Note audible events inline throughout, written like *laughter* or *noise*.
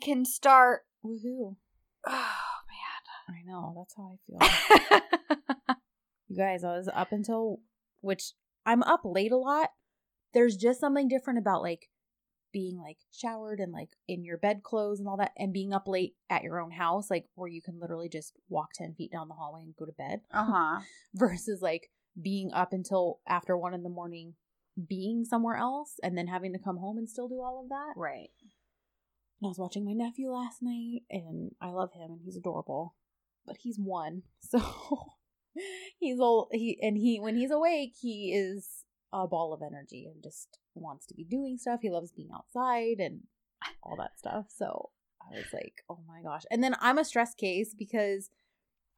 can start. Woohoo. Oh man. I know. That's how I feel. *laughs* you guys, I was up until, which I'm up late a lot. There's just something different about like being like showered and like in your bed clothes and all that, and being up late at your own house, like where you can literally just walk 10 feet down the hallway and go to bed, uh huh. *laughs* versus like being up until after one in the morning, being somewhere else, and then having to come home and still do all of that. Right. And I was watching my nephew last night, and I love him, and he's adorable, but he's one, *laughs* so he's old. He and he when he's awake, he is a ball of energy and just wants to be doing stuff. He loves being outside and all that stuff. So I was like, oh my gosh. And then I'm a stress case because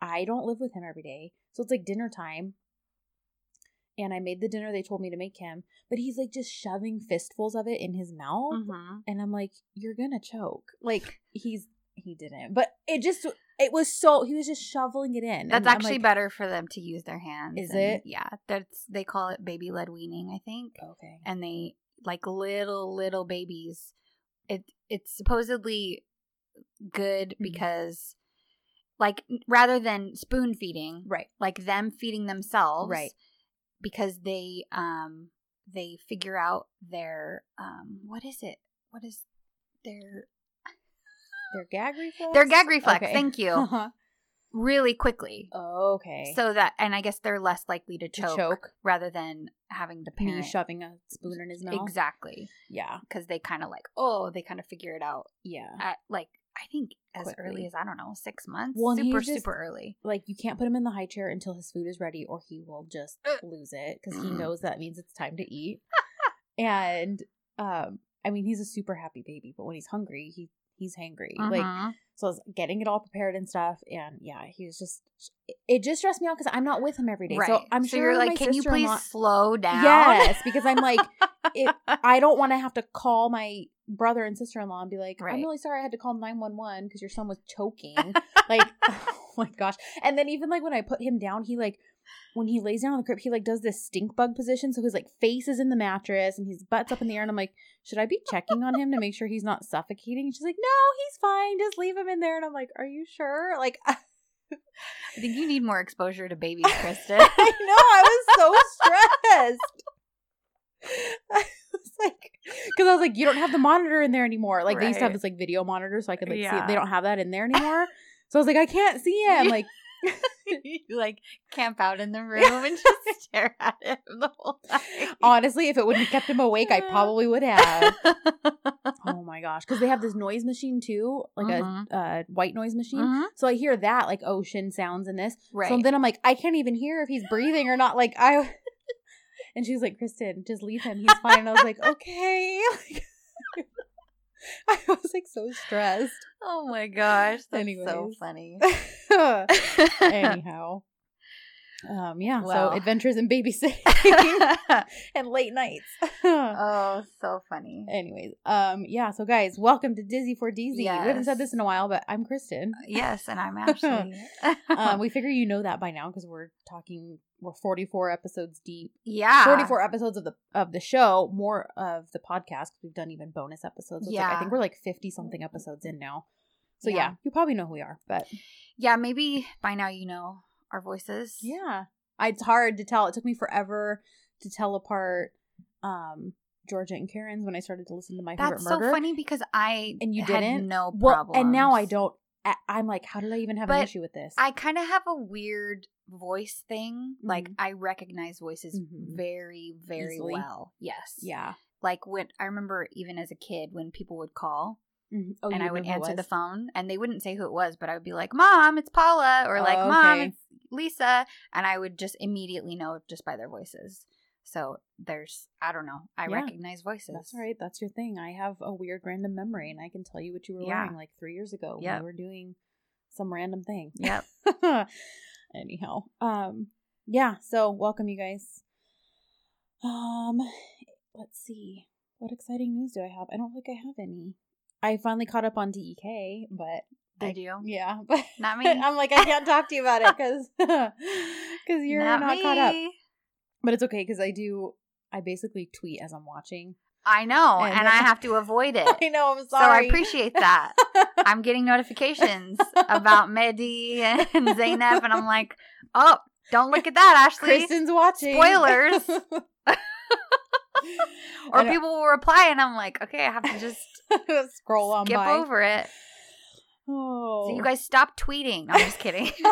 I don't live with him every day, so it's like dinner time. And I made the dinner they told me to make him, but he's like just shoving fistfuls of it in his mouth Mm-hmm. and I'm like, you're gonna choke. Like he's he didn't, but it just it was so he was just shoveling it in. That's actually like, better for them to use their hands. Is and- it? Yeah. That's they call it baby led weaning, I think. Okay. And they like little little babies. It it's supposedly good Mhm. because like rather than spoon feeding, Right. like them feeding themselves Right. Because they um they figure out their um what is it what is their *laughs* Their gag reflex. their gag reflex Okay. thank you Uh-huh. really quickly okay. so that and i guess they're less likely to To choke, choke. rather than having the me shoving a spoon in his mouth. exactly Yeah. because they kind of like oh they kind of figure it out Yeah. at like i think as Quickly. early as i don't know six months Well, super just- super early Like you can't put him in the high chair until his food is ready, or he will just lose it because he Mm. knows that means it's time to eat. *laughs* and um, I mean, he's a super happy baby, but when he's hungry, he he's hangry. Like Mhm. So I was getting it all prepared and stuff, and yeah, he was just. It just stressed me out because I'm not with him every day. right So I'm sure you're like can you please sister-in-law- slow down Yes, because I'm like, it, *laughs* I don't want to have to call my brother and sister in law and be like, Right. I'm really sorry I had to call 911 because your son was choking. like, *laughs* oh my gosh. And then even like when I put him down, he like, when he lays down on the crib, he like does this stink bug position. So his like face is in the mattress and his butt's up in the air. And I'm like, should I be checking on him to make sure he's not suffocating? And she's like, no, he's fine. Just leave him in there. And I'm like, are you sure? Like, I *laughs* i think you need more exposure to babies kristen I *laughs* know. I was so stressed. *laughs* I was like, because I was like, you don't have the monitor in there anymore. Like they used to have this like video monitor, so I could like see Yeah. it. They don't have that in there anymore. so I was like, I can't see him. Like, *laughs* you like camp out in the *laughs* room and just stare at him the whole time. honestly, if it wouldn't have kept him awake, I probably would have. *laughs* oh my gosh, because they have this noise machine too, like a uh, white noise machine. Mhm. So I hear that like ocean sounds in this. Right. So then I'm like, I can't even hear if he's breathing or not. Like I. And she's like, Kristen, just leave him. He's fine. And I was like, okay. *laughs* I was like so stressed. oh my gosh. That's so funny. *laughs* Anyhow. Um, yeah. Well. So adventures in babysitting *laughs* and late nights. *laughs* oh, so funny. Anyways, um, yeah. So guys, welcome to Dizzy for DZ. We haven't said this in a while, but I'm Kristen. Yes, and I'm *laughs* Ashley. Um, we figure you know that by now because we're talking. We're 44 episodes deep. yeah. 44 episodes of the of the show, more of the podcast. We've done even bonus episodes. So it's like, I think we're like 50 something episodes in now. So yeah. Yeah. you probably know who we are, but Yeah, maybe by now you know our voices. yeah, it's hard to tell. It took me forever to tell apart um Georgia and Karen's when I started to listen to my favorite. That's so funny because I And you didn't? no well, problem. and now I don't. I'm like, how did I even have an issue with this? I kind of have a weird voice thing. Like Mhm. I recognize voices Mhm. very, very Easily? well. Yes. yeah. Like when I remember even as a kid when people would call Mhm. Oh, and I would knew who it answer the phone and they wouldn't say who it was, but I would be like, "Mom, it's Paula," or like, Oh, "Mom, okay. it's Lisa," and I would just immediately know just by their voices. So there's, I don't know, I Yeah. recognize voices. That's right. That's your thing. I have a weird random memory, and I can tell you what you were Yeah. wearing like three years ago when we were doing some random thing. Yep. *laughs* Anyhow, um, yeah. So welcome, you guys. Um, let's see. What exciting news do I have? I don't think I have any. I finally caught up on DEK, but Did I- you? yeah, but *laughs* Not me. I'm like I can't talk to you about it because because *laughs* you're not, caught up. But it's okay because I do. I basically tweet as I'm watching. I know, And and, I have to avoid *laughs* it. I know. I'm sorry. So I appreciate that. I'm getting notifications about Mehdi and Zaynab, and I'm like, oh, don't look at that, Ashley. Kristen's watching. Spoilers. or people will reply, and I'm like, okay, I have to just *laughs* scroll on skip by. over it. Oh. So you guys stop tweeting. I'm just kidding. *laughs*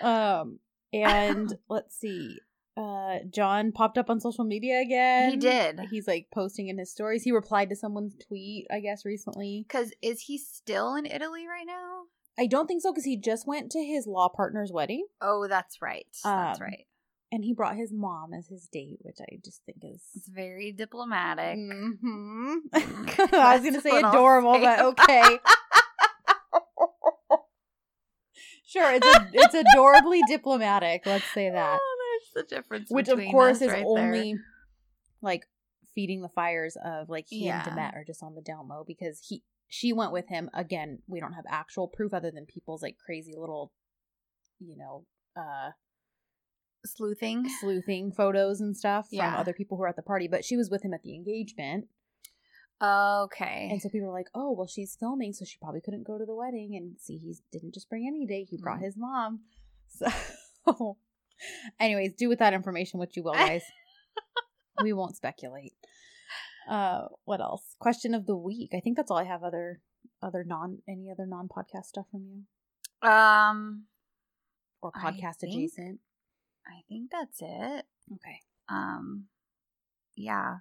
um and *laughs* let's see uh john popped up on social media again He did. he's like posting in his stories he replied to someone's tweet i guess recently Because is he still in Italy right now? i don't think so because he just went to his law partner's wedding Oh, that's right. That's Um, right. And he brought his mom as his date which i just think is It's very diplomatic. Mhm. *laughs* i was gonna say adorable say but okay sure it's a, it's adorably diplomatic let's say *laughs* that Oh, there's the difference. which of course is right there. only like feeding the fires of like he Yeah. and Demet are just on the down low because he she went with him again we don't have actual proof other than people's like crazy little you know uh sleuthing. sleuthing photos and stuff Yeah. from other people who were at the party but she was with him at the engagement. Okay. and so people were like oh well she's filming so she probably couldn't go to the wedding. And see he didn't just bring any date. He brought Mm. his mom. *laughs* So anyways do with that information what you will *laughs* guys. We won't speculate. Uh what else? Question of the week. I think that's all i have other other non any other non podcast stuff from you? Um, or podcast adjacent I think that's it. okay Um, yeah,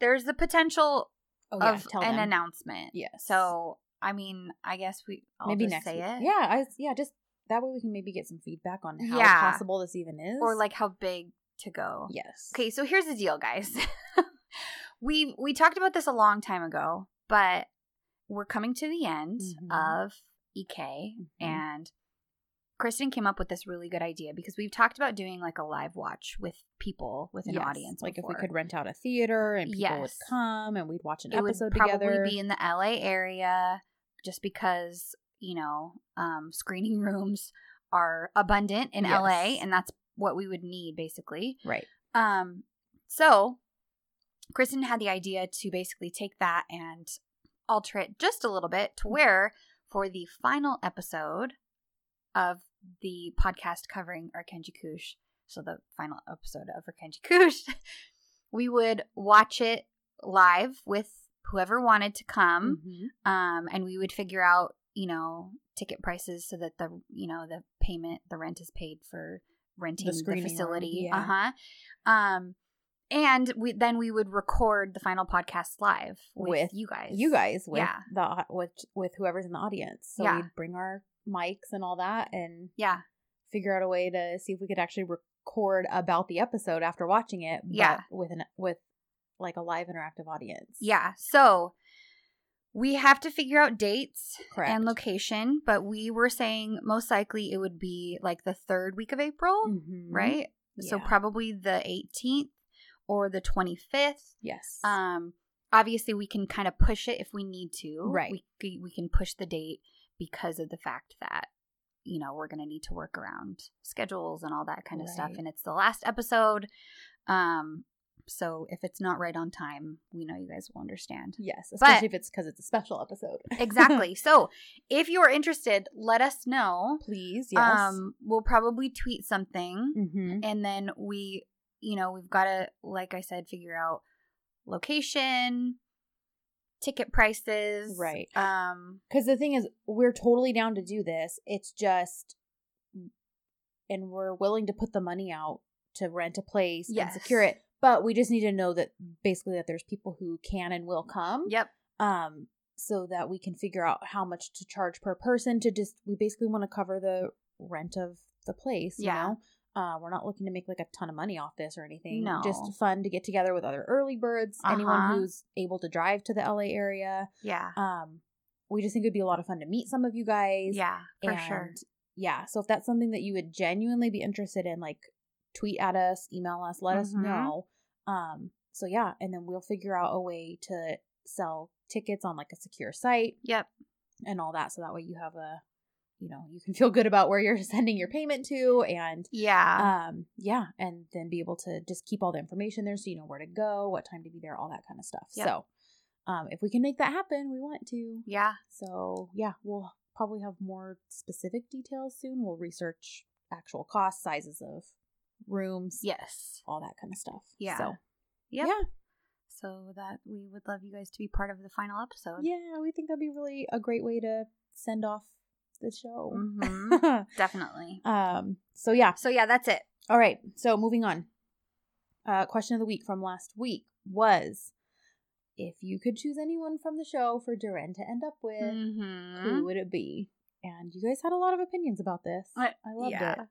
there's the potential oh yeah of an them announcement. yes So, I mean, I guess we I'll maybe just next say week. it. yeah i yeah just that way we can maybe get some feedback on how Yeah. possible this even is or like how big to go. yes Okay, so here's the deal, guys. *laughs* we we talked about this a long time ago, but we're coming to the end Mhm. of EK Mhm. and Kristen came up with this really good idea because we've talked about doing like a live watch with people with an Yes, audience. Like if we could rent out a theater and people would come and we'd watch an it would episode probably together. be in the LA area just because, you know, um, screening *laughs* rooms are abundant in LA and that's what we would need basically. right. Um, so Kristen had the idea to basically take that and alter it just a little bit to where for the final episode of the podcast covering Erkenci Kuş, so the final episode of Erkenci Kuş, *laughs* we would watch it live with whoever wanted to come Mhm. um, and we would figure out you know ticket prices so that the you know the payment the rent is paid for renting the, room, facility yeah. uh-huh um and we then we would record the final podcast live with, With you guys You guys with Yeah. the with with whoever's in the audience. So Yeah. we'd bring our mics and all that and yeah figure out a way to see if we could actually record about the episode after watching it. But Yeah. with an with like a live interactive audience. yeah so we have to figure out dates Correct. and location but we were saying most likely it would be like the third week of april Mhm. right so probably the 18th or the 25th Yes. Um, obviously, we can kind of push it if we need to. Right. We we can push the date because of the fact that you know we're going to need to work around schedules and all that kind of stuff. And it's the last episode, um. So if it's not right on time, we know you guys will understand. yes, especially but- if it's because it's a special episode. Exactly. *laughs* so if you are interested, let us know. Please, yes. Um, we'll probably tweet something mm-hmm. and then we you know we've got to like i said figure out location ticket prices Right. um Because the thing is, we're totally down to do this. It's just, and we're willing to put the money out to rent a place Yes. and secure it. But we just need to know that basically that there's people who can and will come. yep Um, so that we can figure out how much to charge per person. To just, we basically want to cover the rent of the place. You Yeah. know, uh, we're not looking to make like a ton of money off this or anything. No. just fun to get together with other early birds. Anyone Uh-huh. who's able to drive to the LA area. yeah Um, we just think it'd be a lot of fun to meet some of you guys. yeah for and, sure Yeah. So if that's something that you would genuinely be interested in, like tweet at us, email us, let us Mhm. know. Um, so yeah, and then we'll figure out a way to sell tickets on like a secure site yep and all that. So that way you have a you know you can feel good about where you're *laughs* sending your payment to and Yeah. um yeah and then be able to just keep all the information there so you know where to go what time to be there all that kind of stuff Yep. so um if we can make that happen we want to yeah. so yeah we'll probably have more specific details soon we'll research actual cost sizes of rooms Yes. all that kind of stuff Yeah. so Yep. yeah So that we would love you guys to be part of the final episode. yeah we think that'd be really a great way to send off the show Mhm. *laughs* Definitely. um so yeah So yeah, that's it. All right, so moving on. Uh, question of the week from last week was if you could choose anyone from the show for Duran to end up with, Mm-hmm. who would it be? And you guys had a lot of opinions about this. I- I loved yeah. it.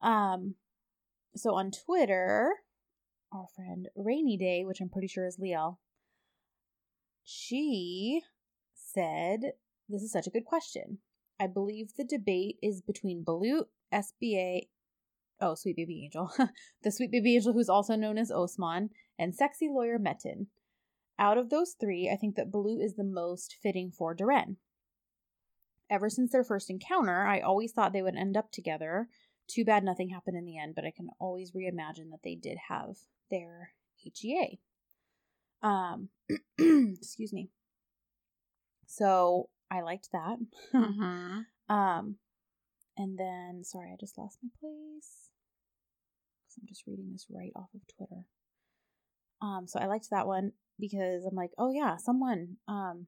Um, so on Twitter, our friend Rainy Day, which I'm pretty sure is Liel, she said, "This is such a good question. I believe the debate is between Balut, SBA, oh Sweet Baby Angel, *laughs* the Sweet Baby Angel who's also known as Osman, and sexy lawyer Metin. Out of those three, I think that Balut is the most fitting for Duran." Ever since their first encounter, I always thought they would end up together. Too bad nothing happened in the end, but I can always reimagine that they did have their HEA. Um, *clears throat* excuse me. So I liked that. Mm-hmm. *laughs* um, and then sorry, I just lost my place. 'Cause I'm just reading this right off of Twitter. Um, so I liked that one because I'm like, oh yeah, someone, um,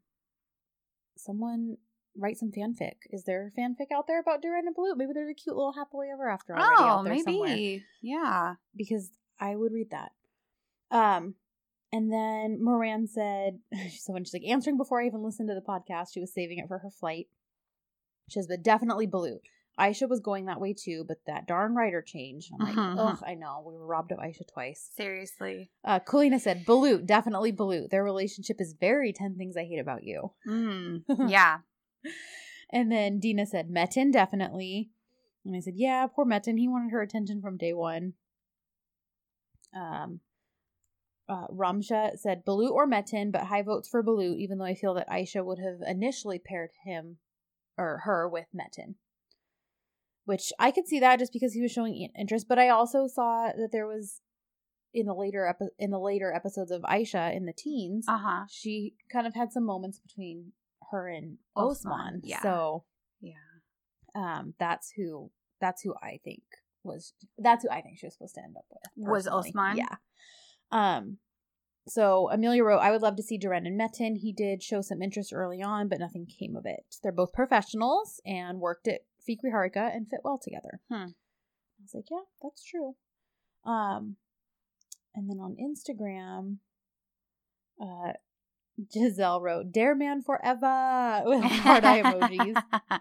someone write some fanfic. Is there fanfic out there about Duran and Blue? Maybe there's a cute little happily ever after already Oh, out there maybe. somewhere Yeah. because I would read that. Um, and then Moran said, *laughs* so when she's like answering before I even listened to the podcast, she was saving it for her flight. She says, but definitely blue. Aisha was going that way too, but that darn writer changed. I'm like, Mhm. ugh, I know. We were robbed of Aisha twice. Seriously. Uh, Kulina said, Balut, definitely Balut. Their relationship is very 10 things I hate about you. Mm. *laughs* yeah. And then Dina said, Metin, definitely. And I said, yeah, poor Metin. He wanted her attention from day one. Um, uh, Ramsha said, Balut or Metin, but high votes for Balut, even though I feel that Aisha would have initially paired him or her with Metin. Which I could see that just because he was showing interest, but I also saw that there was in the later epi- in the later episodes of Aisha in the teens, Uh huh. she kind of had some moments between her and Osman, Osman. yeah. So Yeah. um that's who that's who I think was that's who I think she was supposed to end up with. Was. Osman? Yeah. Um so Amelia wrote, I would love to see Duran and Metin. He did show some interest early on, but nothing came of it. They're both professionals and worked at Fikri Harika and fit well together. Hmm. I was like, yeah, that's true. Um and then on Instagram, uh Giselle wrote, Dare Man Forever *laughs* with heart eye emojis. *laughs*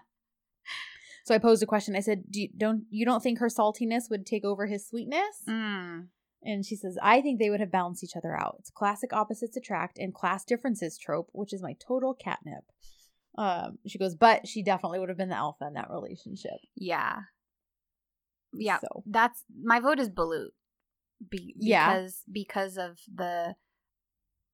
So I posed a question. I said, Do you, "Don't you don't think her saltiness would take over his sweetness?" mm. And she says, "I think they would have balanced each other out. It's classic opposites attract and class differences trope, which is my total catnip." Um, she goes, "But she definitely would have been the alpha in that relationship." Yeah. Yeah. So That's my vote is Balut. Be- Yeah. because because of the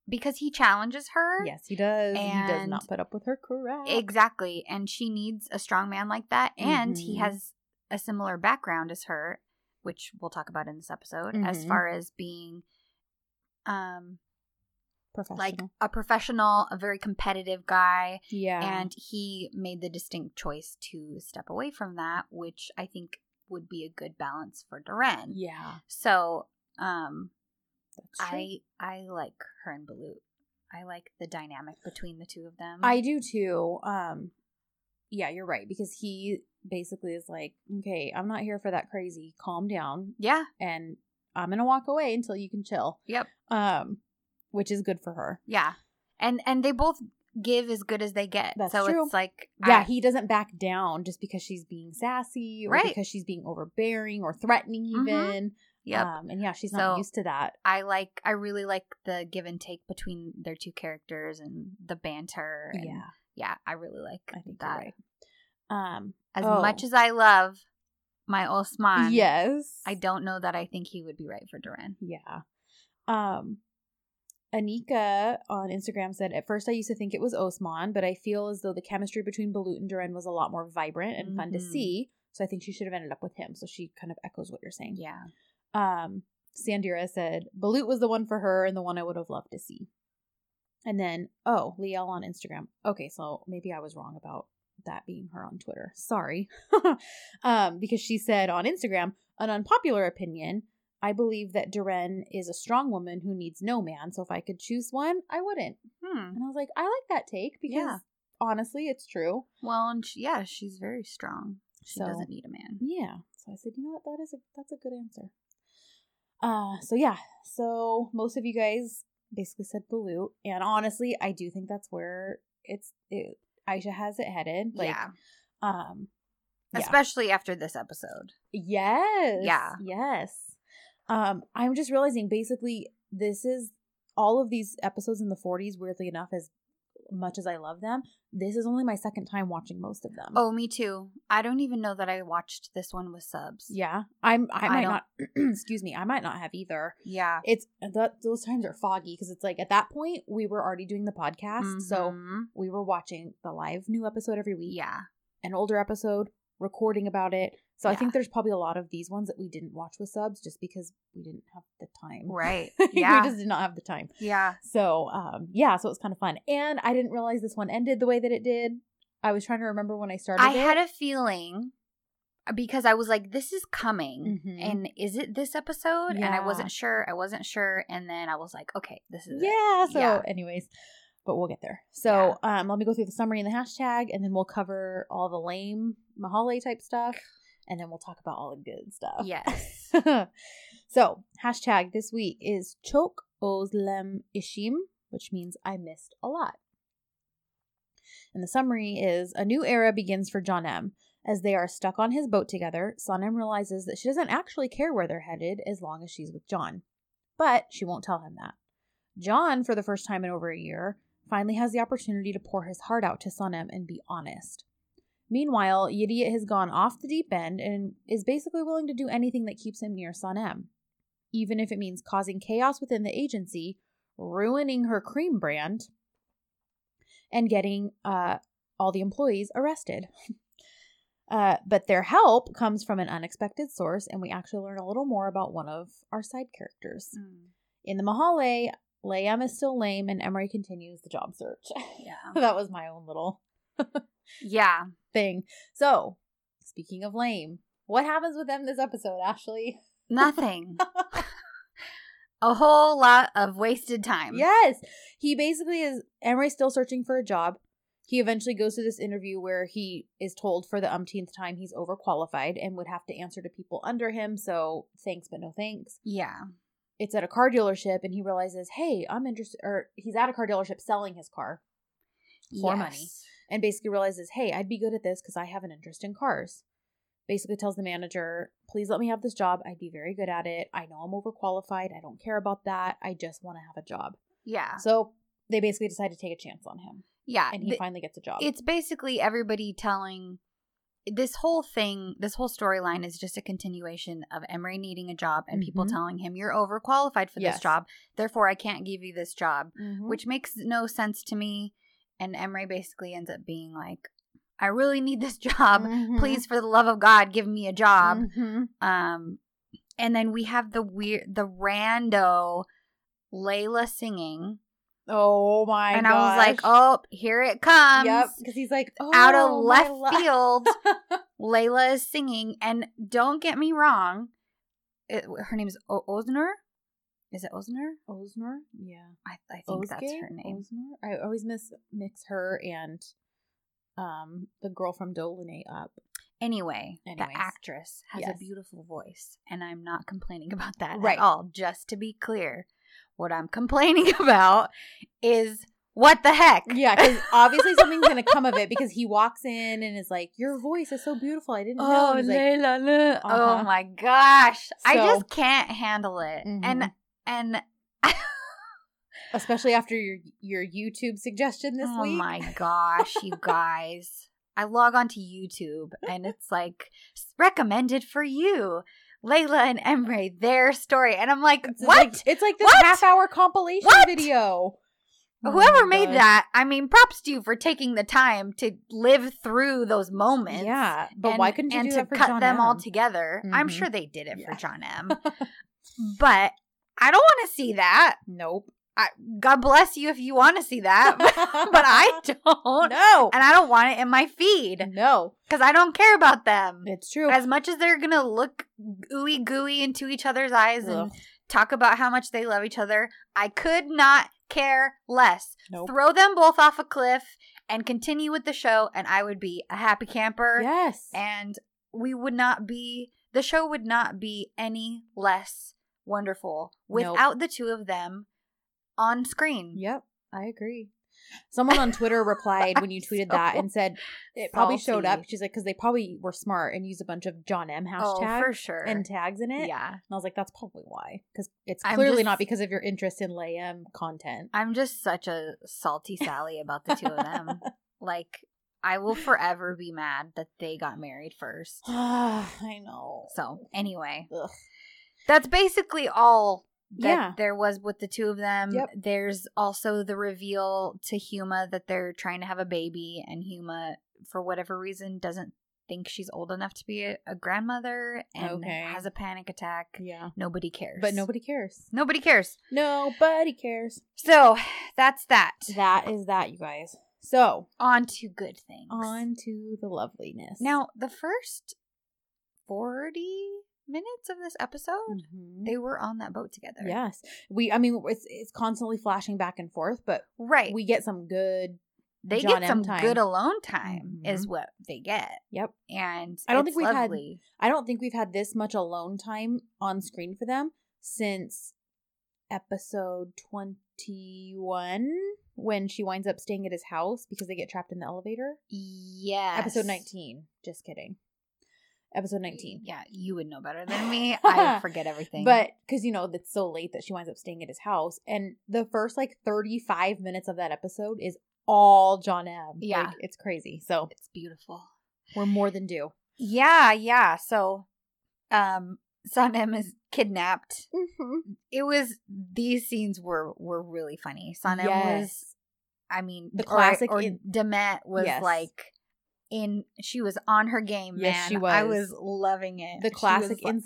because he challenges her. yes, he does. he does not put up with her crap. Exactly. And she needs a strong man like that. And he Mhm. has a similar background as her, which we'll talk about in this episode, as Mhm. far as being um Professional. like a professional, a very competitive guy. yeah, And he made the distinct choice to step away from that, which I think would be a good balance for Duran. yeah, So um. I I like her and Balut. I like the dynamic between the two of them. I do too. Um, yeah, you're right because he basically is like, "Okay, I'm not here for that crazy. Calm down, yeah. and I'm gonna walk away until you can chill." Yep. Um, which is good for her. Yeah. And and they both give as good as they get. That's so true. it's like Yeah, I- he doesn't back down just because she's being sassy or Right. because she's being overbearing or threatening Mhm. even. Yep. Um, and yeah, she's So- not used to that. I like I really like the give and take between their two characters and the banter. And yeah, Yeah, I really like I think that. right. Um, As oh, much as I love my Osman, yes, I don't know that I think he would be right for Duran. Yeah. Um Anika on Instagram said, At first I used to think it was Osman, but I feel as though the chemistry between Balut and Duran was a lot more vibrant and fun to Mhm. see. So I think she should have ended up with him. So she kind of echoes what you're saying. Yeah. Um, Sandira said, Balut was the one for her and the one I would have loved to see. And then, oh, Liel on Instagram. Okay, so maybe I was wrong about that being her on Twitter. Sorry. *laughs* um, because she said on Instagram, an unpopular opinion. I believe that Duren is a strong woman who needs no man. So if I could choose one, I wouldn't. Hmm. And I was like, I like that take because Yeah. honestly, it's true. Well, and she, yeah, she's very strong. She So- doesn't need a man. Yeah. So I said, you know what? That is a that's a good answer. Uh so yeah. So most of you guys basically said Balut. And honestly, I do think that's where it's it Aisha has it headed. Like yeah. um yeah. Especially after this episode. Yes. Yeah. Yes. Um, I'm just realizing basically this is all of these episodes in the 40s, weirdly enough, as much as I love them, this is only my second time watching most of them. Oh, me too. I don't even know that I watched this one with subs. yeah. I'm I might don't- not *clears throat* excuse me, I might not have either. Yeah. It's that those times are foggy because it's like at that point we were already doing the podcast, so Mhm. we were watching the live new episode every week. yeah. an older episode, recording about it. So I think there's probably a lot of these ones that we didn't watch with subs just because we didn't have the time. Right. *laughs* we Yeah. just did not have the time. yeah. So um yeah, so it was kind of fun. And I didn't realize this one ended the way that it did. I was trying to remember when I started I it. had a feeling because I was like, this is coming. Mhm. And is it this episode? And I wasn't sure. I wasn't sure. And then I was like, okay, this is it. yeah, so Yeah. anyways, but we'll get there. So um let me go through the summary and the hashtag and then we'll cover all the lame Mahalle type stuff and then we'll talk about all the good stuff. Yes. *laughs* so, hashtag this week is Chok Ozlem Ishim, which means I missed a lot. And the summary is a new era begins for John M. As they are stuck on his boat together, Sanem realizes that she doesn't actually care where they're headed as long as she's with John. But she won't tell him that. John, for the first time in over a year, finally has the opportunity to pour his heart out to Sanem and be honest. Meanwhile, Yediot has gone off the deep end and is basically willing to do anything that keeps him near Sanem, even if it means causing chaos within the agency, ruining her cream brand, and getting uh, all the employees arrested. *laughs* uh, but their help comes from an unexpected source, and we actually learn a little more about one of our side characters. Mm. In the Mahalle, Layam is still lame, and Emery continues the job search. *laughs* Yeah. that was my own little Yeah. *laughs* thing. So, speaking of lame, what happens with them this episode, Ashley? *laughs* Nothing. *laughs* a whole lot of wasted time. yes, he basically is. Emery's still searching for a job. He eventually goes to this interview where he is told for the umpteenth time he's overqualified and would have to answer to people under him. So, thanks, but no thanks. Yeah. It's at a car dealership, and he realizes, hey, I'm interested, or he's at a car dealership selling his car for money. And basically realizes, hey, I'd be good at this because I have an interest in cars. Basically tells the manager, please let me have this job. I'd be very good at it. I know I'm overqualified. I don't care about that. I just want to have a job. Yeah. So they basically decide to take a chance on him. Yeah. And he th- finally gets a job. it's basically everybody telling this whole thing, this whole storyline is just a continuation of Emery needing a job and people Mhm. telling him, You're overqualified for Yes. this job. Therefore, I can't give you this job, Mhm. which makes no sense to me. And Emery basically ends up being like, I really need this *laughs* job. Mhm. Please, for the love of God, give me a job. Mhm. Um, and then we have the weird, the rando Layla singing. Oh my and I was like, oh, here it comes. Yep. Because he's like, oh, Out of left lo- field, *laughs* Layla is singing. And don't get me wrong, it, her name is o- Osner. Is it Osner? Osner? Yeah. I, I think that's her name. Osner? I always miss mix her and um the girl from Dolunay up. Anyway, Anyways. the actress has Yes. a beautiful voice, and I'm not complaining *laughs* about that Right. at all. Just to be clear, what I'm complaining *laughs* about is what the heck? Yeah, because *laughs* obviously something's gonna come of it because he walks in and is like, "Your voice is so beautiful. I didn't know." Oh, And he's like, Layla, Layla. Uh-huh. oh my gosh, I just can't handle it. Mhm. And and *laughs* especially after your your YouTube suggestion this oh week. my *laughs* gosh, you guys. I log onto YouTube and it's like recommended for you. Layla and Emre their story, and I'm like, It's what? Like, it's like this What? half hour compilation What? video. Oh Whoever my made God. that, I mean, props to you for taking the time to live through those moments. Yeah, but and- why couldn't you and to cut John them all M? together? I'm Mhm. sure they did it Yeah. for John M. *laughs* but I don't want to see that. Nope. I, God bless you if you want to see that, but I *laughs* don't, No. and I don't want it in my feed No. because I don't care about them. It's true. As much as they're gonna look ooey gooey into each other's eyes and talk about how much they love each other, I could not care less. Nope. Throw them both off a cliff and continue with the show, and I would be a happy camper. Yes. And we would not be, the show would not be any less wonderful Nope. without the two of them on screen. Yep, I agree. Someone on Twitter replied when you *laughs* tweeted that and said it probably showed up. She's like, because they probably were smart and used a bunch of John M Oh, hashtags for sure. and tags in it. yeah. And I was like, that's probably why. Because it's clearly just- not because of your interest in Layem content. I'm just such a salty Sally about the two of them. *laughs* like, I will forever be mad that they got married first. *sighs* I know. So, anyway, Ugh. That's basically all that Yeah. there was with the two of them. Yep. There's also the reveal to Huma that they're trying to have a baby, and Huma, for whatever reason, doesn't think she's old enough to be a, a grandmother and Okay. has a panic attack. Yeah. Nobody cares. But nobody cares. Nobody cares. Nobody cares. So, that's that. That is that, you guys. So, On to good things. on to the loveliness. Now, the first 40 minutes of this episode, Mhm. they were on that boat together. Yes. We I mean it's it's constantly flashing back and forth, but Right. we get some good they John get some good alone time, is Mhm. what they get. Yep. And I don't think we've had- I don't think we've had this much alone time on screen for them since episode 21 when she winds up staying at his house because they get trapped in the elevator. Yes. Episode 19. Just kidding. Episode 19. Yeah, you would know better than me. *laughs* I forget everything. But because you know it's so late that she winds up staying at his house, and the first like thirty-five minutes of that episode is all John M. Yeah. Like, it's crazy. So it's beautiful. we're more than due. Yeah, yeah. So, um, Sanem is kidnapped. Mm-hmm. It was these scenes were were really funny. Sanem was I mean, The or- classic or, in- Demet was Yes. like in. She was on her game, Yes, man. she I was. was loving it. The classic was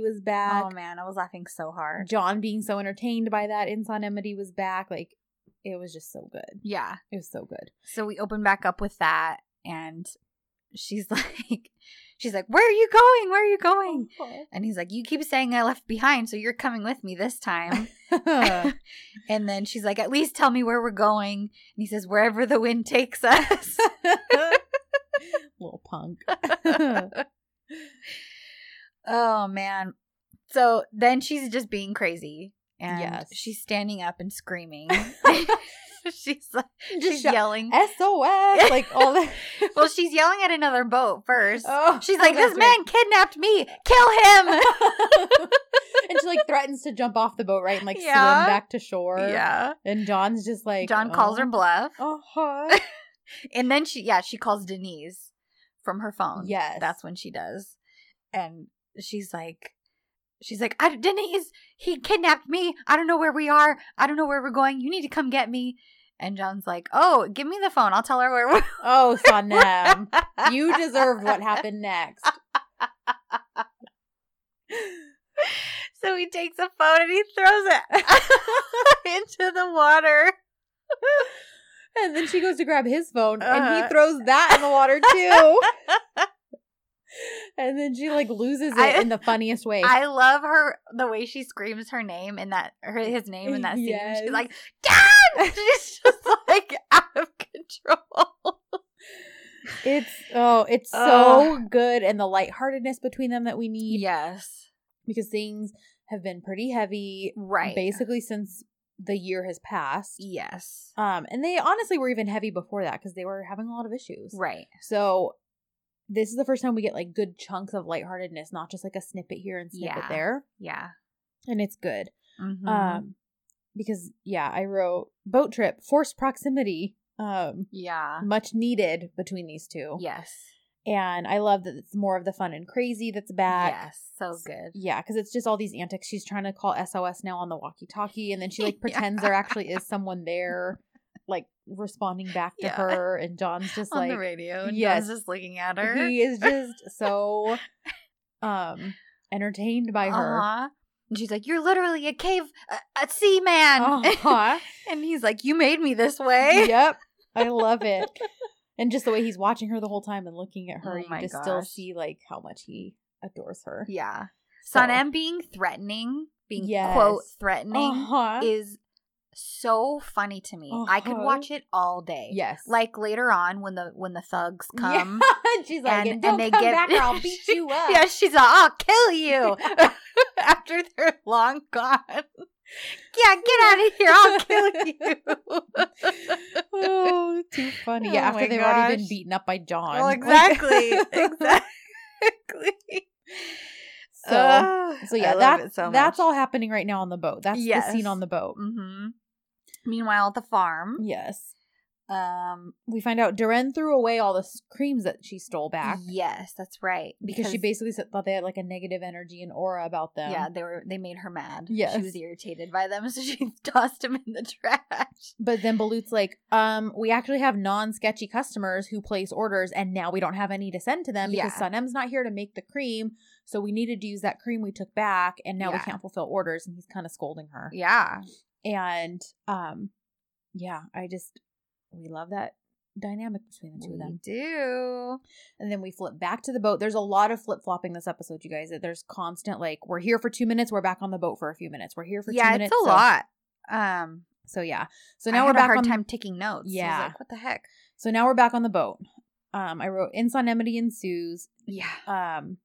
was oh, back. Oh man, I was laughing so hard. John being so entertained by that Insanemity was back. Like it was just so good. Yeah. It was so good. So we open back up with that, and she's *laughs* like, she's like, "Where are you going? Where are you going?" *laughs* Oh, and he's like, "You keep saying I left behind, so you're coming with me this time." *laughs* and then she's like, "At least tell me where we're going." And he says, "Wherever the wind takes us." *laughs* Little punk. *laughs* oh man. So then she's just being crazy and Yes. she's standing up and screaming. *laughs* she's like Just she's shout- yelling. SOS. Like all that. well, she's yelling at another boat first. Oh, She's like, that's "This right. man kidnapped me. Kill him." and she like threatens to jump off the boat, right, and like Yeah. swim back to shore. yeah. And John's just like John calls her oh, bluff. Uh-huh. And then she yeah, she calls Denise from her phone. Yes. That's when she does. And she's like she's like, I, Denise, he kidnapped me. I don't know where we are. I don't know where we're going. You need to come get me. And John's like, Oh, give me the phone. I'll tell her where we're *laughs* Oh, Sanem. you deserve what happened next. *laughs* So he takes a phone and he throws it *laughs* into the water. And then she goes to grab his phone and Uh-huh. he throws that in the water too. *laughs* and then she like loses it I- in the funniest way. I love her the way she screams her name in that her his name in that scene. Yes. She's like, Dad! *laughs* She's just like out of control. it's oh, it's so good and the lightheartedness between them that we need yes. because things have been pretty heavy Right. basically since the year has passed. Yes. Um, and they honestly were even heavy before that because they were having a lot of issues. Right. So this is the first time we get like good chunks of lightheartedness, not just like a snippet here and snippet Yeah. there. Yeah. And it's good. Mhm. Um, because yeah, I wrote boat trip, forced proximity, um, yeah. much needed between these two. Yes. And I love that it's more of the fun and crazy that's back. Yes, so good. Yeah, because it's just all these antics. She's trying to call SOS now on the walkie talkie, and then she *laughs* like Yeah. pretends there actually is someone there, like responding back to Yeah. her. And John's just On like, the radio. and yes. John's just looking at her. he is just *laughs* so um entertained by her. Uh-huh. And she's like, "You're literally a cave, a, a sea man." Uh-huh. *laughs* and he's like, "You made me this way." yep, I love it. And just the way he's watching her the whole time and looking at her, Oh you just still see like how much he adores her. Yeah. So- Sanem being threatening, being Yes. quote threatening, Uh-huh. is so funny to me. I could Uh-huh. watch it all day. yes. Like later on when the when the thugs come. and *laughs* she's like, and- and, and they come get- back or I'll *laughs* beat you up. Yeah, she's like, I'll kill you *laughs* after they're long gone. Yeah, get out of *laughs* here. I'll kill you. oh, too funny. Yeah, Oh after they've already been beaten up by John. well, exactly. *laughs* exactly. So, Ugh, so yeah, that, so that's all happening right now on the boat. That's the scene on the boat. Mm-hmm. Meanwhile, at the farm, Yes. Um, we find out Duran threw away all the creams that she stole back Yes, that's right. because, she basically said, thought they had like a negative energy and aura about them. yeah, they were they made her mad. Yes. she was irritated by them, *laughs* so she tossed them in the trash. But then Balut's like, um, we actually have non-sketchy customers who place orders, and now we don't have any to send to them because Yeah. Sanem's not here to make the cream, so we needed to use that cream we took back, and now we can't fulfill orders. And he's kind of scolding her. Yeah, And um, yeah, I just we love that dynamic between the two we of them. do. And then we flip back to the boat. There's a lot of flip flopping this episode, you guys. There's constant like we're here for two minutes, we're back on the boat for a few minutes. We're here for two Yeah, minutes. it's a so- lot. Um, So yeah. So now we're had back a hard on time taking notes. Yeah. like, what the heck? So now we're back on the boat. Um, I wrote Insanemity ensues. Yeah, Um,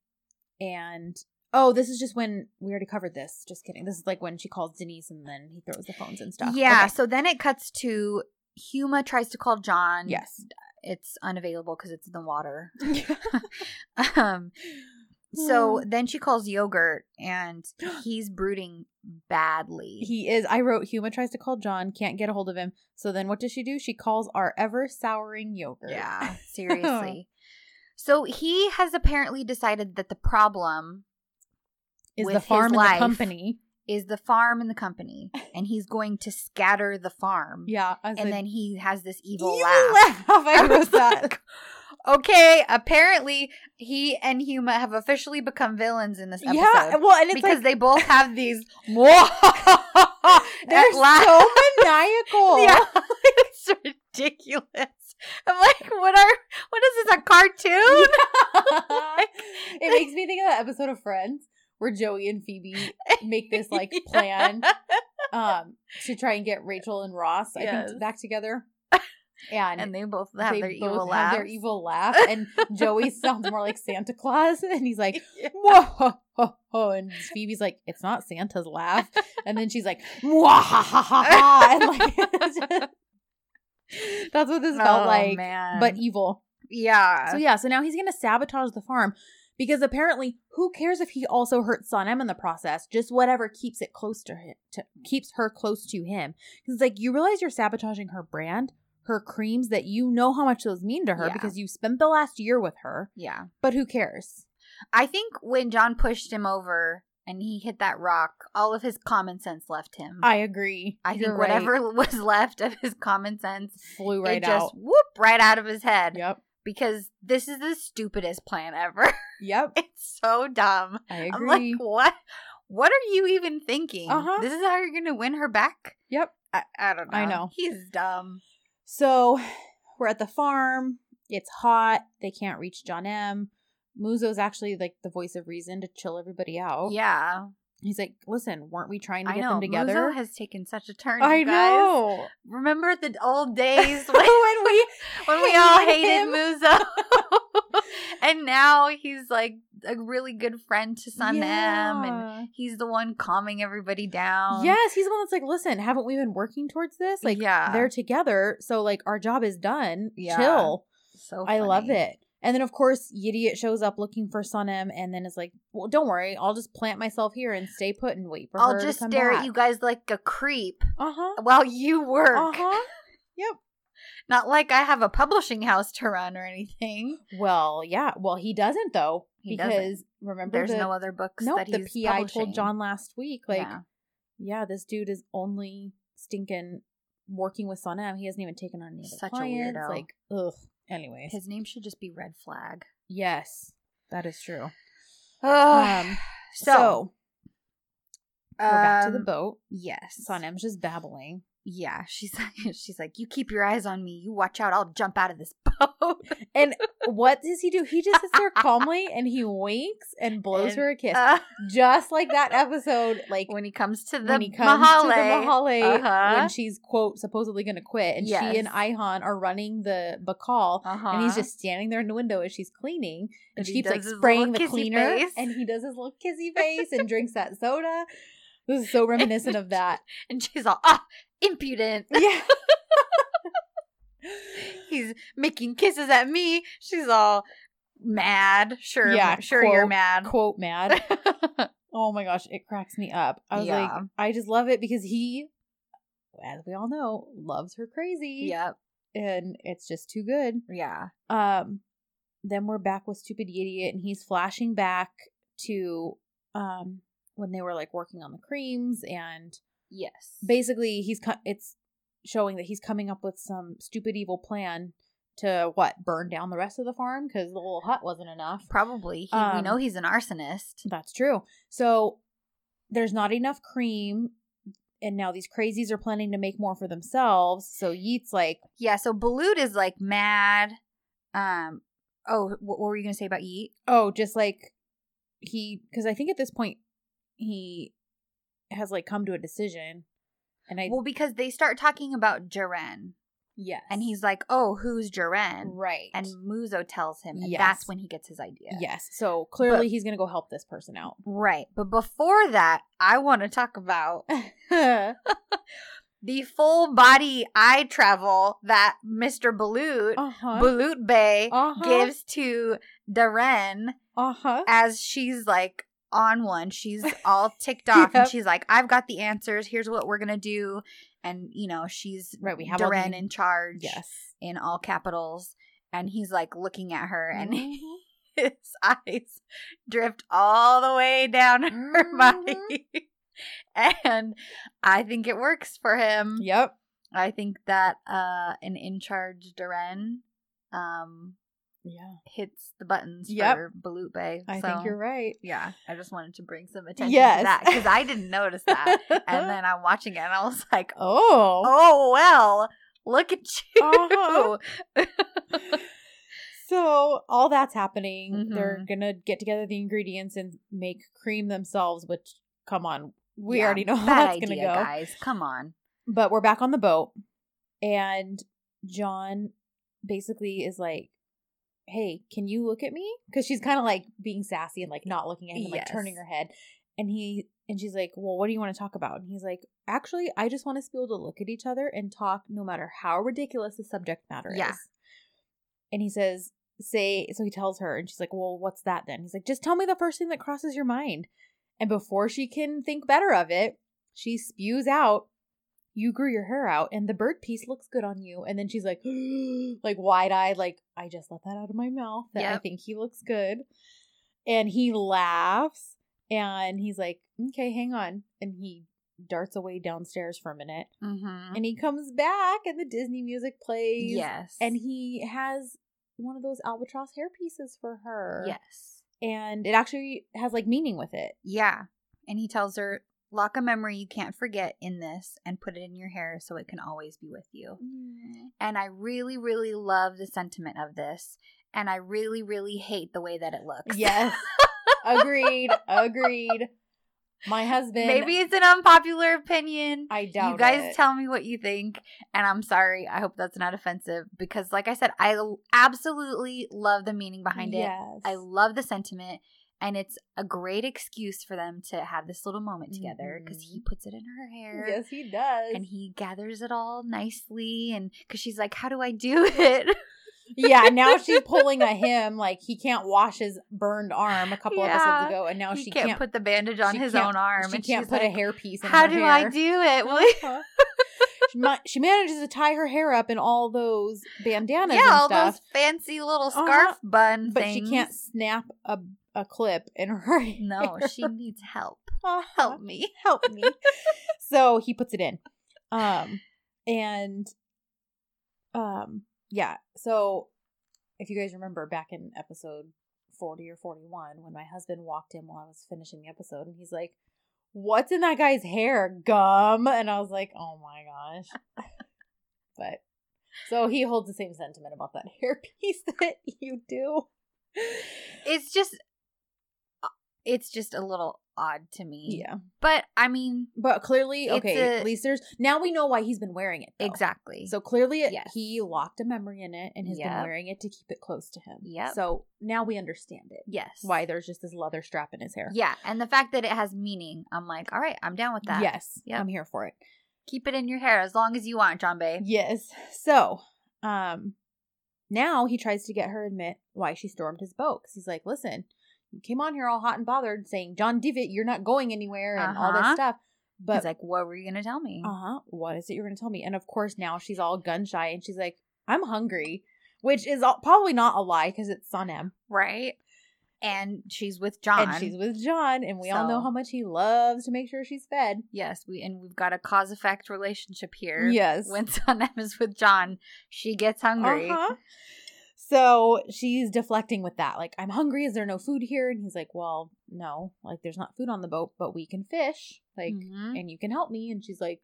and oh, this is just when we already covered this. Just kidding. This is like when she calls Denise and then he throws the phones and stuff. yeah. Okay. So then it cuts to Huma tries to call John. Yes. it's unavailable because it's in the water. *laughs* *laughs* um, so then she calls Yogurt, and *gasps* he's brooding badly. he is. I wrote Huma tries to call John, can't get a hold of him. So then what does she do? She calls our ever souring yogurt. Yeah, *laughs* seriously. so he has apparently decided that the problem is with the farm and the company. Is the farm and the company, and he's going to scatter the farm. Yeah. And like, then he has this evil, "Evil laugh. *laughs* laugh." I *laughs* was like, okay, apparently he and Huma have officially become villains in this episode. Yeah. Well, and it's because like they both have these *laughs* they're so maniacal. Yeah, it's ridiculous. I'm like, what are what is this a cartoon? it makes me think of that episode of Friends where Joey and Phoebe *laughs* make this like plan um to try and get Rachel and Ross, I Yes. think, back together. *laughs* And, and they both have they their both evil have laughs. their evil laugh, *laughs* and Joey sounds more like Santa Claus, and he's like, "Whoa!" ho, ho, ho," and Phoebe's like, "It's not Santa's laugh," and then she's like, "Mwah, ha, ha, ha, ha," and like, that's what this felt Oh, like, man. but evil. yeah. So yeah, so now he's gonna sabotage the farm because apparently, who cares if he also hurts Sanem in the process? Just whatever keeps it close to him, to, keeps her close to him. Because it's like you realize you're sabotaging her brand, her creams that you know how much those mean to her Yeah. because you spent the last year with her. yeah. But who cares? I think when John pushed him over and he hit that rock, all of his common sense left him. I agree. I think You're right. whatever *laughs* was left of his common sense, flew right it just out. whoop right out of his head. Yep. Because this is the stupidest plan ever. *laughs* Yep. it's so dumb. I I'm like, what? What are you even thinking? Uh-huh. This is how you're gonna win her back? Yep. I, I don't know. I know. He's dumb. So we're at the farm. It's hot. They can't reach John M. Muzo's actually like the voice of reason to chill everybody out. Yeah. He's like, listen, weren't we trying to I get know. them together? Muzo has taken such a turn. I know. Remember the old *laughs* days when, when *laughs* we when we all hated him. Muzo? *laughs* and now he's like a really good friend to Sanem and he's the one calming everybody down. yes, he's the one that's like, listen, haven't we been working towards this? Like, Yeah. they're together, so like our job is done. Yeah. Chill. So I love it. And then of course, Idiot shows up looking for Sanem, and then is like, "Well, don't worry, I'll just plant myself here and stay put and wait for her. I'll her just to come stare back. at you guys like a creep Uh huh. while you work. Uh huh. Yep. Not like I have a publishing house to run or anything. Well, yeah. Well, he doesn't though He because doesn't. remember There's the, no other books nope, that the PI publishing. told John last week like Yeah. yeah, this dude is only stinking working with Sanem. He hasn't even taken on any Such a clients. weirdo. Like, ugh. Anyways, His name should just be Red Flag. yes, that is true. *sighs* Um, Um, so, so, we're back to the um, boat. Yes. Sanem's just babbling, Yeah, she's *laughs* like, she's like, you keep your eyes on me. You watch out. I'll jump out of this *laughs* boat. and what does he do? He just sits there *laughs* calmly and he winks and blows And, her a kiss, Uh, just like that episode. Like when he comes to the when he comes Mahalle, to the Mahalle Uh-huh. when she's quote supposedly going to quit, and she and Yes. Ayhan are running the bakkal, uh-huh. and he's just standing there in the window as she's cleaning, and, And she keeps like spraying the cleaner, face. and he does his little kissy face and drinks that soda. This is so *laughs* reminiscent of that. *laughs* and she's all ah impudent. *laughs* Yeah, He's making kisses at me. She's all mad. Sure, Yeah, sure, you're mad. quote mad. Oh my gosh, it cracks me up. I was like, I just love it because he, as we all know, loves her crazy. yep. and it's just too good. Yeah. um then we're back with stupid idiot and he's flashing back to um when they were like working on the creams and Yes. basically he's co- it's showing that he's coming up with some stupid evil plan to what burn down the rest of the farm because the little hut wasn't enough Probably. He, we Um, know he's an arsonist. that's true so there's not enough cream and now these crazies are planning to make more for themselves so Yiğit's like Yeah. So Balut is like mad. Um. Oh, what were you gonna say about Yiğit? Oh, just like he, because I think at this point he has like come to a decision, and I Well, because they start talking about Jaren, yes, and he's like, "Oh, who's Jaren?" right, And Muzo tells him, and Yes. that's when he gets his idea. yes, so clearly he's gonna go help this person out. Right. But before that, I want to talk about *laughs* the full body eye travel that Mr. Balut, uh huh, Balut Bay, uh-huh, gives to Darren uh huh, as she's like on one. She's *laughs* all ticked off Yep. and she's like, I've got the answers. Here's what we're going to do. And, you know, she's right. We have all the- in charge yes, in all capitals. And he's like looking at her and Mhm. *laughs* his eyes drift all the way down her Mhm. body. *laughs* and I think it works for him. yep, I think that uh an in charge Duren um yeah, hits the buttons Yep. for Balut Bay. I So, think you're right. Yeah, I just wanted to bring some attention Yes. to that because I didn't notice that. and *laughs* then I'm watching it and I was like, oh, oh well, look at you. Uh-huh. *laughs* So all that's happening. They're Mhm. gonna get together the ingredients and make cream themselves. Which, come on, we Yeah, already know how that's idea, gonna go. guys. Come on. But we're back on the boat, and John basically is like, "Hey, can you look at me?" Because she's kind of like being sassy and like not looking at him, and, like turning her head. And he and she's like, "Well, what do you want to talk about?" And he's like, "Actually, I just want us to be able to look at each other and talk, no matter how ridiculous the subject matter Yeah. is." And he says, "Say." So he tells her, and she's like, "Well, what's that then?" He's like, "Just tell me the first thing that crosses your mind." And before she can think better of it, she spews out, "You grew your hair out, and the bird piece looks good on you." And then she's like, *gasps* like wide eyed, like I just let that out of my mouth. That I think he looks good. And he laughs, and he's like, "Okay, hang on," and he darts away downstairs for a minute, Mm-hmm. and he comes back, and the Disney music plays. Yes. and he has one of those albatross hair pieces for her. yes. and it actually has like meaning with it. Yeah. And he tells her, lock a memory you can't forget in this and put it in your hair so it can always be with you. And I really, really love the sentiment of this. And I really, really hate the way that it looks. Yes. *laughs* agreed. Agreed. My husband. Maybe it's an unpopular opinion. I doubt you guys it. tell me what you think. And I'm sorry. I hope that's not offensive because, like I said, I absolutely love the meaning behind it. Yes. I love the sentiment. And it's a great excuse for them to have this little moment together because he puts it in her hair. Yes, he does. And he gathers it all nicely. And because she's like, How do I do *laughs* it? yeah, now *laughs* she's pulling a him like he can't wash his burned arm a couple Yeah. episodes ago, and now he she can't, can't. put the bandage on his own arm. she and can't put a like, hair piece in How do hair. I do it? You-" *laughs* Uh-huh. She manages to tie her hair up in all those bandanas yeah, all stuff, those fancy little Uh-huh. scarf bun but things. she can't snap a a clip in her. *laughs* No, hair. she needs help. Uh-huh. Help me. help me. *laughs* so he puts it in. Um and um yeah. So if you guys remember back in episode 40 or 41 when my husband walked in while I was finishing the episode and he's like, "What's in that guy's hair? Gum." And I was like, "Oh my gosh." *laughs* but so he holds the same sentiment about that hairpiece that you do. It's just, uh, it's just a little odd to me. Yeah. But I mean, But clearly, okay, a- at least there's now we know why he's been wearing it. though. exactly. So clearly, it, Yes. he locked a memory in it and has been wearing it to keep it close to him. Yeah. So now we understand it. yes. Why there's just this leather strap in his hair. Yeah, and the fact that it has meaning, I'm like, all right, I'm down with that. Yes. Yep. I'm here for it. Keep it in your hair as long as you want, John Bay. Yes. So, um, now he tries to get her admit why she stormed his boat. 'Cause he's like, listen, came on here all hot and bothered saying, John Divot, you're not going anywhere and all this Uh-huh. stuff. But He's like, what were you gonna tell me? uh huh. What is it you're going to tell me? And of course, now she's all gun shy and she's like, I'm hungry, which is all, probably not a lie because it's Sanem. right? And she's with John. And she's with John, and we all know how much he loves to make sure she's fed. yes, we and we've got a cause effect relationship here. Yes. When *laughs* Sanem is with John, she gets hungry. Uh-huh. So she's deflecting with that. Like, I'm hungry. Is there no food here? And he's like, Well, no. Like, there's not food on the boat, but we can fish. Like, Mhm. and you can help me. And she's like,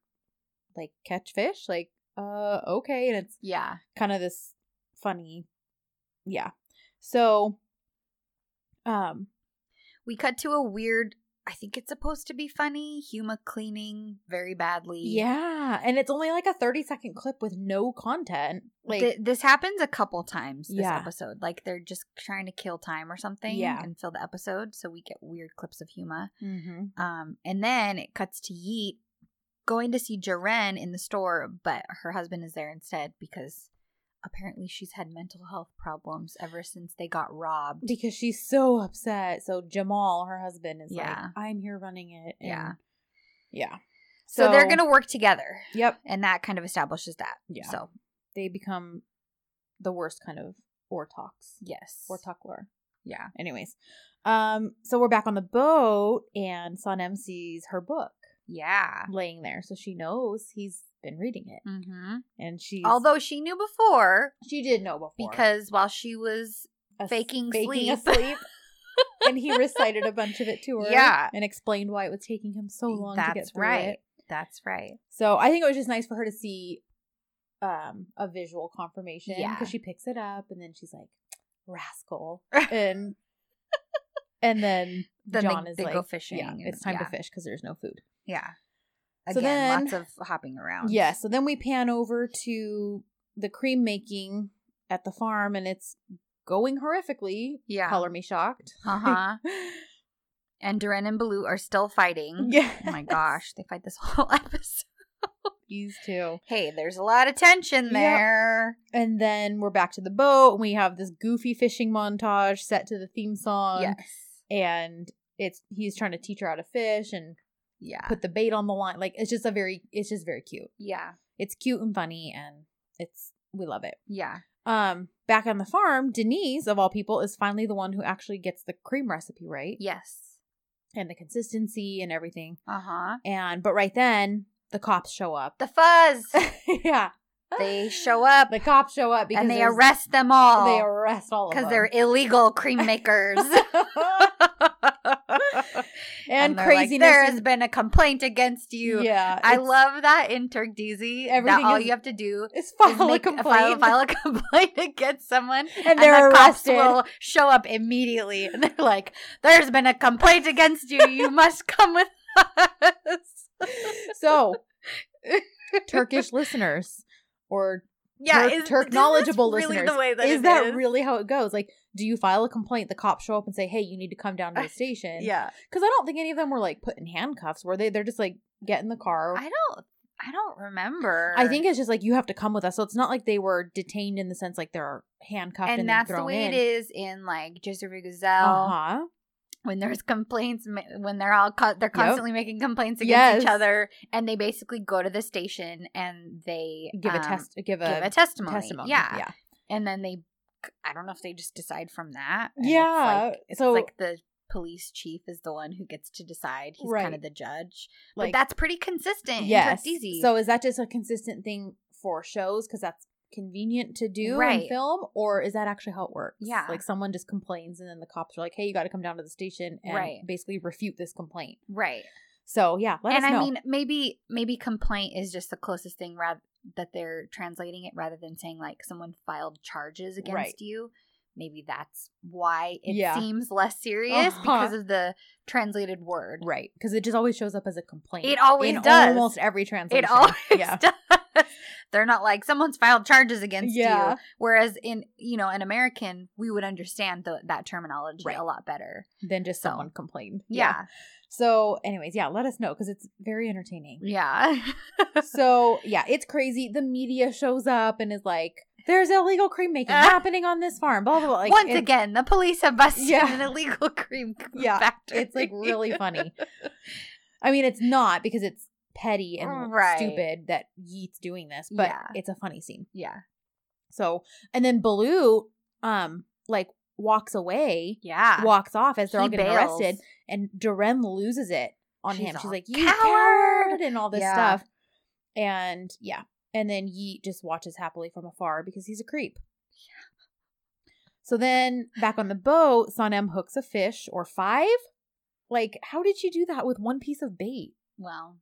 Like, catch fish? Like, uh, okay. And it's Yeah. kind of this funny. Yeah. So, um, We cut to a weird I think it's supposed to be funny. Huma cleaning very badly. yeah. And it's only like a 30 second clip with no content. Like, Th- this happens a couple times this Yeah. episode. Like they're just trying to kill time or something Yeah. and fill the episode, so we get weird clips of Huma. Mhm. Um, and then it cuts to Yiğit going to see Jaren in the store, but her husband is there instead because apparently she's had mental health problems ever since they got robbed. because she's so upset. So Jamal, her husband, is Yeah. like, "I'm here running it." and- Yeah. yeah. So, they're gonna work together, Yep. and that kind of establishes that. Yeah. So They become the worst kind of Ortox. yes, Ortockler. yeah, Anyways, um, so we're back on the boat, and Sanem sees her book yeah. laying there, so she knows he's been reading it, Mm-hmm. and she, Although she knew before she did know before because while she was A- faking faking sleep. asleep. *laughs* and he recited a bunch of it to her, Yeah. and explained why it was taking him so long to get that's through right. it. That's right. So I think it was just nice for her to see um a visual confirmation Yeah. because she picks it up and then she's like rascal *laughs* and and then Then John they, is they like go fishing. yeah it's time yeah. to fish because there's no food Yeah. So Again, then- lots of hopping around. yeah so then we pan over to the cream making at the farm and it's going horrifically Yeah. color me shocked Uh huh. *laughs* and Duran and Balut are still fighting. *laughs* yeah Oh my gosh, they fight this *laughs* whole episode. these two Hey, there's a lot of tension Yep. there. and then we're back to the boat and we have this goofy fishing montage set to the theme song yes. and it's he's trying to teach her how to fish and Yeah. put the bait on the line. Like it's just a very it's just very cute. yeah. It's cute and funny and it's we love it. Yeah. Um back on the farm, Denise of all people is finally the one who actually gets the cream recipe right Yes. and the consistency and everything. Uh huh. And but right then the cops show up. The fuzz. *laughs* yeah. they show up The cops show up because and they arrest them all. they arrest all of them because they're illegal cream makers. *laughs* *laughs* *laughs* and, like, craziness. there has been a complaint against you. Yeah, I love that in Turk DZ. Everything that all is- you have to do is file a make complaint. file, file a *laughs* complaint against someone, and they're the cops arrested. will show up immediately, and they're like, "There's been a complaint against you. You must come with us." *laughs* So, Turkish listeners or yeah, Turk, is, Turk knowledgeable really listeners, The way that is that is? really how it goes? Like, do you file a complaint? The cops show up and say, "Hey, you need to come down to the *laughs* station." Yeah, because I don't think any of them were like put in handcuffs. Were they? They're just like get in the car. I don't. I don't remember. I think it's just like you have to come with us. So it's not like they were detained in the sense like they're handcuffed and, and that's the way in. it is in like Joseph Gazelle. Uh huh. When there's complaints when they're all co- they're constantly making complaints against each other and they basically go to the station and they Give a um, test. Give a, give a testimony. testimony. Yeah. Yeah. and then they i don't know if they just decide from that Yeah, it's like, it's so- like the police chief is the one who gets to decide he's Right. kind of the judge Like but that's pretty consistent yes. Tertesi. So is that just a consistent thing for shows because that's convenient to do in Right. film, or is that actually how it works? Yeah. Like someone just complains and then the cops are like, "Hey, you got to come down to the station and Right. basically refute this complaint." right So yeah, let and i mean maybe maybe complaint is just the closest thing rather that they're translating it rather than saying like someone filed charges against Right. you maybe that's why it Yeah. seems less serious Uh-huh. because of the translated word right? Because it just always shows up as a complaint. It always does. Almost every translation. it always yeah. *laughs* does they're not like someone's filed charges against Yeah. you whereas in you know an american we would understand the, that terminology Right. a lot better than just So. someone complained. yeah So, anyways, yeah, let us know because it's very entertaining. yeah *laughs* so yeah, it's crazy. The media shows up and is like, "There's illegal cream making Uh. happening on this farm." Blah blah blah. Like, once it's- again the police have busted Yeah. an illegal cream Yeah, factory it's like really funny. *laughs* I mean, it's not because it's petty and Right. stupid that Yiğit's doing this, but Yeah. it's a funny scene. yeah So, and then Baloo, um, like walks away, yeah walks off as they're all getting bails. arrested, and Dorem loses it on She's him. She's like, "You "Coward!" coward!" and all this Yeah. stuff. And yeah, and then Yeet just watches happily from afar because he's a creep. Yeah. So then back on the boat, Sanem hooks a fish or five. Like, how did she do that with one piece of bait? well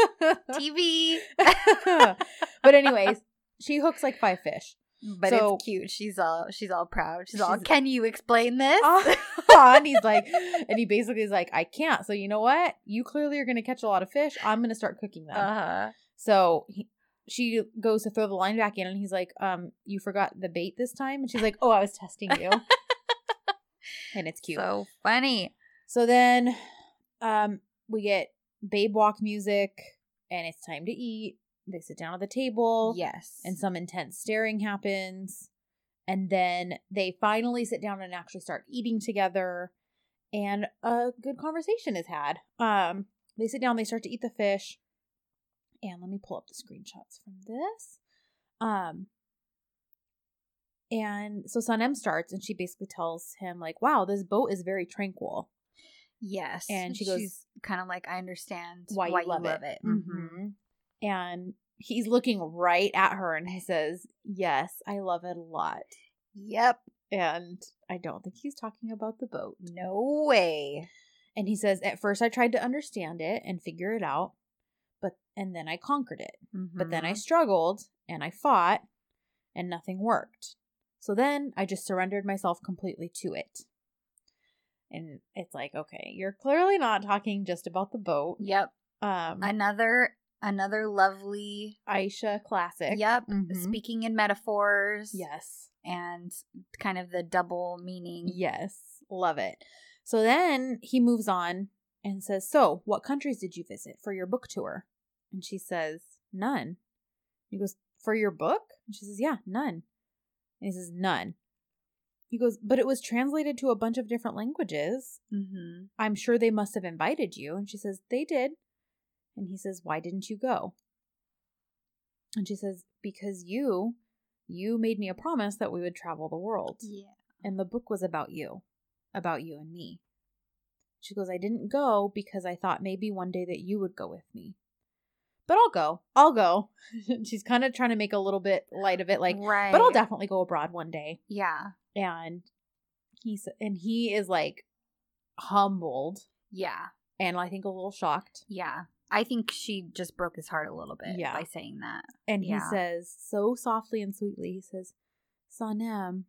*laughs* tv *laughs* but anyways, she hooks like five fish. but So- it's cute she's all she's all proud she's, all can you explain this *laughs* and he's like, and he basically is like, I can't. So you know what? You clearly are going to catch a lot of fish. I'm going to start cooking them. uh-huh So he, she goes to throw the line back in, and he's like, um, you forgot the bait this time, and she's like, oh, I was testing you. and it's cute. so funny So then, um, we get babe walk music, and it's time to eat. They sit down at the table. yes. and some intense staring happens. And then they finally sit down and actually start eating together and a good conversation is had. Um they sit down they start to eat the fish. And let me pull up the screenshots from this. Um and so Sanem starts and she basically tells him like wow this boat is very tranquil Yes. And she goes- She's kind of like, I understand why you love, it, Mhm. Mhm. and he's looking right at her and he says yes i love it a lot Yep. and I don't think he's talking about the boat. No way. And he says, At first I tried to understand it and figure it out, but and then I conquered it. But then I Mhm. struggled and I fought and nothing worked. So then I just surrendered myself completely to it. And it's like, okay, you're clearly not talking just about the boat. Yep. Um Another another lovely. Aisha classic. Yep. Mhm. Speaking in metaphors. Yes. And kind of the double meaning. Yes. Love it. So then he moves on and says, So, what countries did you visit for your book tour? And she says, None. He goes, For your book? And she says, Yeah, none. And he says, None. He goes, But it was translated to a bunch of different languages. Mm-hmm. I'm sure they must have invited you. And she says, They did. And he says, Why didn't you go? And she says, Because you, you made me a promise that we would travel the world Yeah. and the book was about you, about you and me. She goes, I didn't go because I thought maybe one day that you would go with me. But I'll go. I'll go. *laughs* She's kind of trying to make a little bit light of it, like, right. but I'll definitely go abroad one day. Yeah. And he's and he is like humbled Yeah. and I think a little shocked. Yeah. I think she just broke his heart a little bit Yeah. by saying that. And he says so softly and sweetly, he says, Sanem,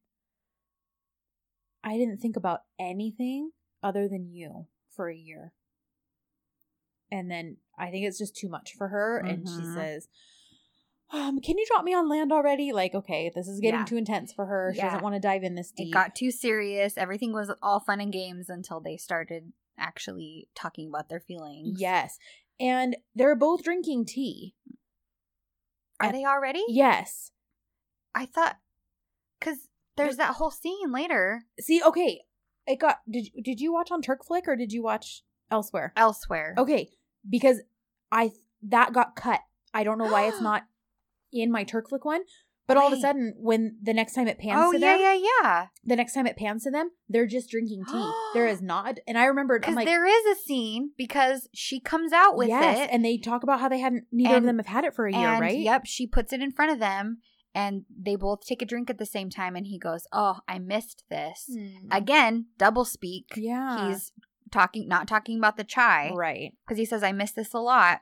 I didn't think about anything other than you for a year. And then I think it's just too much for her. And she Mhm. says, um, can you drop me on land already? Like, okay, this is getting Yeah. too intense for her. She Yeah. doesn't want to dive in this deep. It got too serious. Everything was all fun and games until they started actually talking about their feelings. yes. And they're both drinking tea. Are And- they already? Yes. I thought because there's that whole scene later. See, okay. it got did did you watch on Turk Flick or did you watch elsewhere? Elsewhere. Okay, because I that got cut. I don't know why it's *gasps* not in my Turk Flick one. But all of a sudden, when the next time it pans Oh to yeah, them, yeah, yeah. the next time it pans to them, they're just drinking tea. there is *gasps* not, and I remembered. I'm Because like, there is a scene because she comes out with yes, it, and they talk about how they hadn't. Neither of And- them have had it for a year, and, right? Yep, she puts it in front of them, and they both take a drink at the same time. And he goes, "Oh, I missed this Hmm. again." Double speak. yeah, He's talking, not talking about the chai, right. because he says, "I miss this a lot,"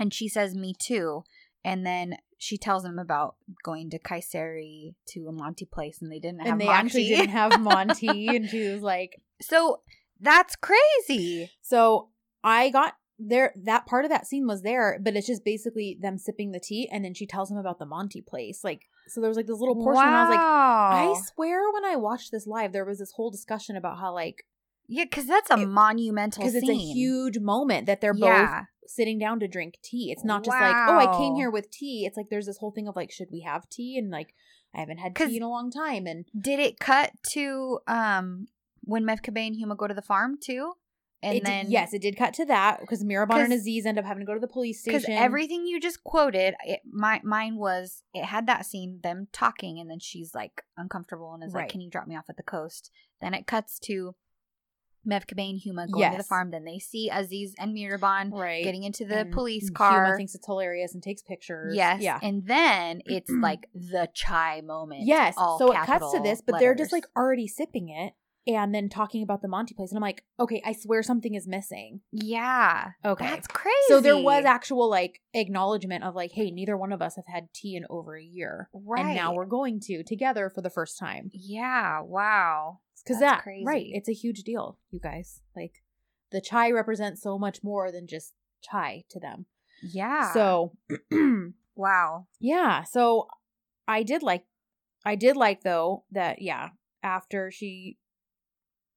and she says, "Me too." And then she tells him about going to Kayseri to a mantı place, and they didn't have And they mantı. actually didn't have mantı, *laughs* and she was like, so that's crazy. So I got there. That part of that scene was there, but it's just basically them sipping the tea, and then she tells him about the mantı place. Like, so there was like this little portion, and I was like, I swear when I watched this live, there was this whole discussion about how like yeah, because that's a It- monumental because it's a huge moment that they're yeah. both sitting down to drink tea. It's not just like, oh, I came here with tea. It's like there's this whole thing of like, should we have tea? And like, I haven't had tea in a long time, and Did it cut to um when Mevkibe and Huma go to the farm too? And it did- then yes, it did cut to that because Mihriban and Aziz end up having to go to the police station. because everything you just quoted, it, my mine was it had that scene them talking, and then she's like uncomfortable and is Right. like, "Can you drop me off at the coast?" Then it cuts to Mevkibe and Huma going to the farm. Then they see Aziz and Mihriban right getting into the And police car. Huma thinks it's hilarious and takes pictures. Yes, yeah, and then *clears throat* it's like the chai moment. yes. all So it cuts to this, but they're just like already sipping it and then talking about the mantı place, and I'm like, okay, I swear something is missing. yeah, Okay, that's crazy. so there was actual like acknowledgement of like, hey, neither one of us have had tea in over a year, right, and now we're going to together for the first time. yeah, wow. Because that crazy. right, it's a huge deal, you guys. Like the chai represents so much more than just chai to them. Yeah. So *clears throat* wow. yeah, so I did like I did like though that yeah, after she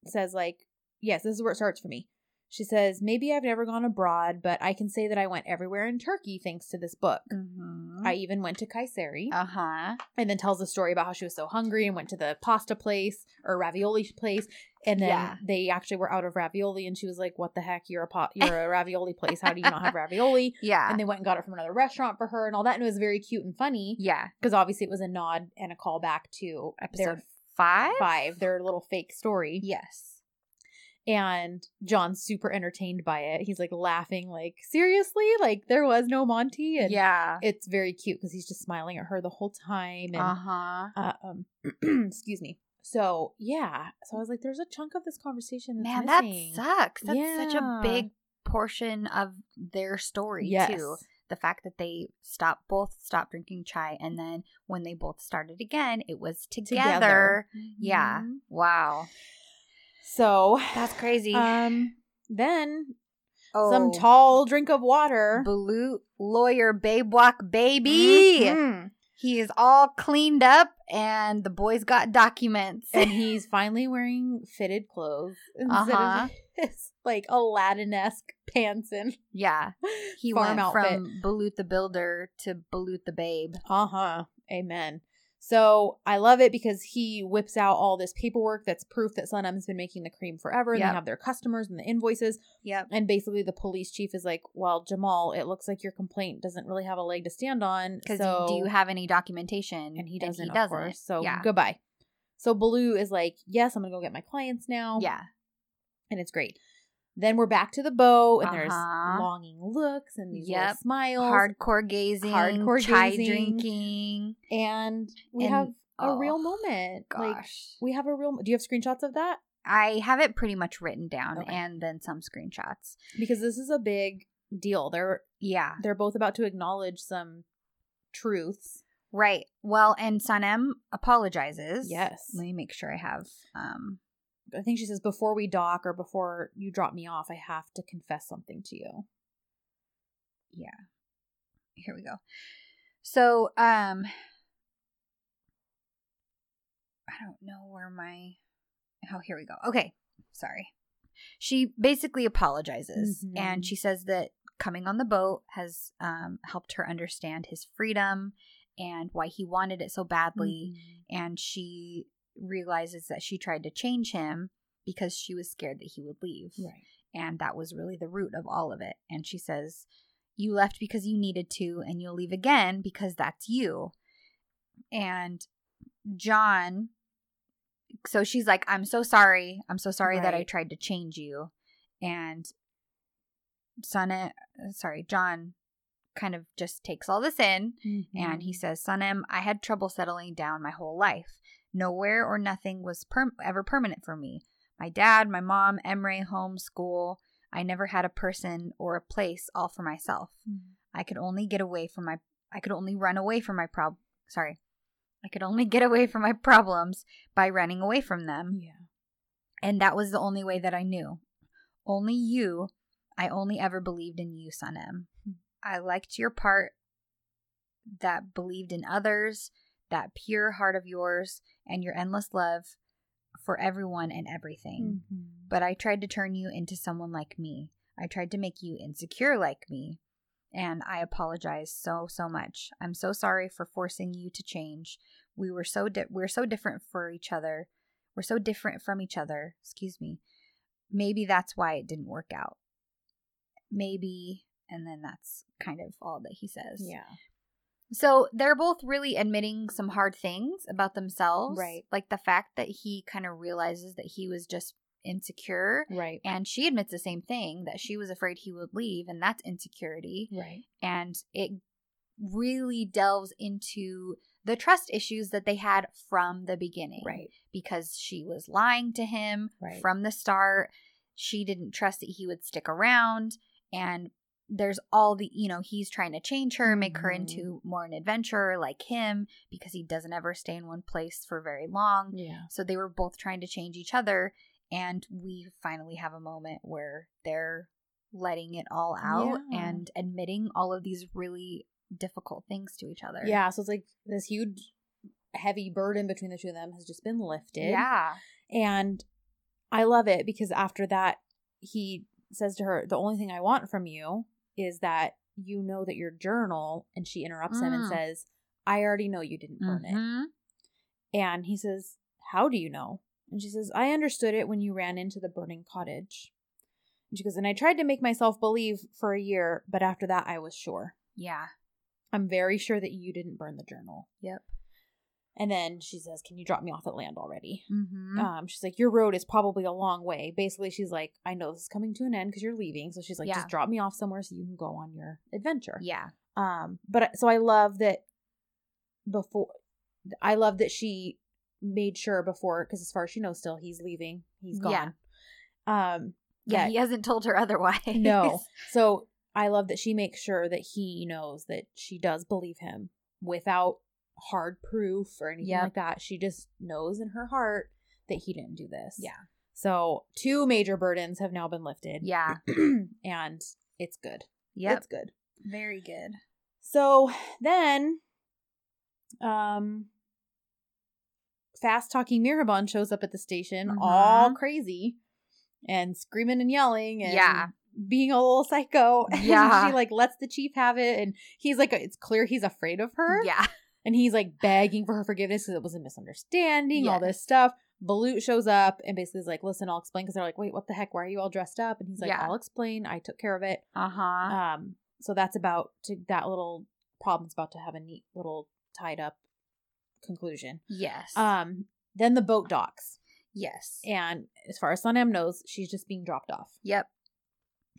says like, yes, this is where it starts for me. She says, maybe I've never gone abroad, but I can say that I went everywhere in Turkey thanks to this book. Mm-hmm. I even went to Kayseri uh huh. and then tells the story about how she was so hungry and went to the pasta place or ravioli place and then Yeah. they actually were out of ravioli and she was like what the heck you're a pot you're a ravioli place how do you not have *laughs* ravioli Yeah. and they went and got it from another restaurant for her and all that and it was very cute and funny yeah. because obviously it was a nod and a callback to Episode their five. five their little fake story Yes. And John's super entertained by it he's like laughing like seriously like there was no mantı and yeah. it's very cute because he's just smiling at her the whole time and Uh huh. uh, um *clears throat* excuse me so yeah so i was like there's a chunk of this conversation that's Man, missing. that sucks. That's such a big portion of their story yes too. The fact that they stopped both stopped drinking chai and then when they both started again, it was together. Yeah. Mhm. Wow. So That's crazy. um then oh, some tall drink of water blue lawyer babe walk baby. Mhm. He is all cleaned up and the boys got documents. and *laughs* he's finally wearing fitted clothes instead Uh-huh. of *laughs* his like aladdin-esque pants and yeah. He went outfit from Balut the Builder to Balut the Babe. Uh-huh. Amen. So I love it because he whips out all this paperwork that's proof that Sanem's been making the cream forever and Yep. they have their customers and the invoices. Yeah. And basically the police chief is like, Well, Jamal, it looks like your complaint doesn't really have a leg to stand on. Because so do you have any documentation? and he doesn't, of doesn't. course. So yeah. goodbye. So Baloo is like, Yes, I'm gonna go get my clients now. Yeah. And it's great. Then we're back to the bow and there's Uh-huh. longing looks and these little Yep. smiles. Hardcore gazing. Hardcore chai gazing. drinking. and we And- have a oh, real moment. Like Gosh. we have a real. Do you have screenshots of that? I have it pretty much written down Okay. and then some screenshots. Because this is a big deal. They're Yeah. they're both about to acknowledge some truths. Right. Well, and Sanem apologizes. Yes. Let me make sure I have um I think she says before we dock or before you drop me off, I have to confess something to you. Yeah. Here we go. So, um I don't know where my Oh, here we go. Okay. Sorry. She basically apologizes Mhm. and she says that coming on the boat has um helped her understand his freedom and why he wanted it so badly Mm-hmm. and she realizes that she tried to change him because she was scared that he would leave. Right. And that was really the root of all of it. And she says, You left because you needed to, and you'll leave again because that's you. And John, so she's like, I'm so sorry. I'm so sorry that I tried to change you. And Sonnet, sorry, John kind of just takes all this in and Mm-hmm. he says, Sanem, I had trouble settling down my whole life. Nowhere or nothing was per- ever permanent for me. My dad, my mom, Emre, home, school. I never had a person or a place all for myself. Mm-hmm. I could only get away from my I could only run away from my prob sorry. I could only get away from my problems by running away from them. Yeah. And that was the only way that I knew. Only you, I only ever believed in you, Sanem. Hmm. I liked your part that believed in others, that pure heart of yours, and your endless love for everyone and everything. Mm-hmm. But I tried to turn you into someone like me. I tried to make you insecure like me. And I apologize so so much. I'm so sorry for forcing you to change. We were so di- we're so different for each other. We're so different from each other. Excuse me. Maybe that's why it didn't work out. Maybe and then that's kind of all that he says. Yeah. So they're both really admitting some hard things about themselves. Right. Like the fact that he kind of realizes that he was just insecure. Right. And she admits the same thing that she was afraid he would leave, and that's insecurity. Right. And it really delves into the trust issues that they had from the beginning. Right. Because she was lying to him Right. from the start. She didn't trust that he would stick around. And there's all the, you know, he's trying to change her, make her Mhm. into more an adventurer like him because he doesn't ever stay in one place for very long. Yeah. So they were both trying to change each other. And we finally have a moment where they're letting it all out Yeah. and admitting all of these really difficult things to each other. Yeah. So it's like this huge, heavy burden between the two of them has just been lifted. Yeah. And I love it because after that, he says to her, The only thing I want from you is that you know that your journal, and she interrupts him and Mm. says, I already know you didn't burn it. Mhm. And he says, How do you know? And she says, I understood it when you ran into the burning cottage. And she goes, And I tried to make myself believe for a year, but after that, I was sure. Yeah. I'm very sure that you didn't burn the journal. Yep. And then she says, Can you drop me off at land already? Mm-hmm. Um, she's like, Your road is probably a long way. Basically, she's like, I know this is coming to an end because you're leaving. So she's like, Yeah. Just drop me off somewhere so you can go on your adventure. yeah. Um, but so I love that before, I love that she made sure before, because as far as she knows, still he's leaving, he's gone. Yeah. Um, Yeah. yeah, He hasn't told her *laughs* otherwise. no. So I love that she makes sure that he knows that she does believe him without hard proof or anything Yep. like that. She just knows in her heart that he didn't do this. Yeah. So two major burdens have now been lifted. Yeah. *clears throat* and it's good. Yeah. It's good. Very good. So then um fast talking Mihriban shows up at the station all Mhm. crazy and screaming and yelling and Yeah. being a little psycho. *laughs* And Yeah. she like lets the chief have it and he's like it's clear he's afraid of her. Yeah. And he's like begging for her forgiveness because it was a misunderstanding, all this stuff. Balut shows up and basically is like, listen, I'll explain because they're like, wait, what the heck? Why are you all dressed up? And he's like, Yeah. I'll explain. I took care of it. Uh huh. Um, so that's about to that little problem's about to have a neat little tied up conclusion. yes. Um, then the boat docks, yes. and as far as Sanem knows, she's just being dropped off. Yep.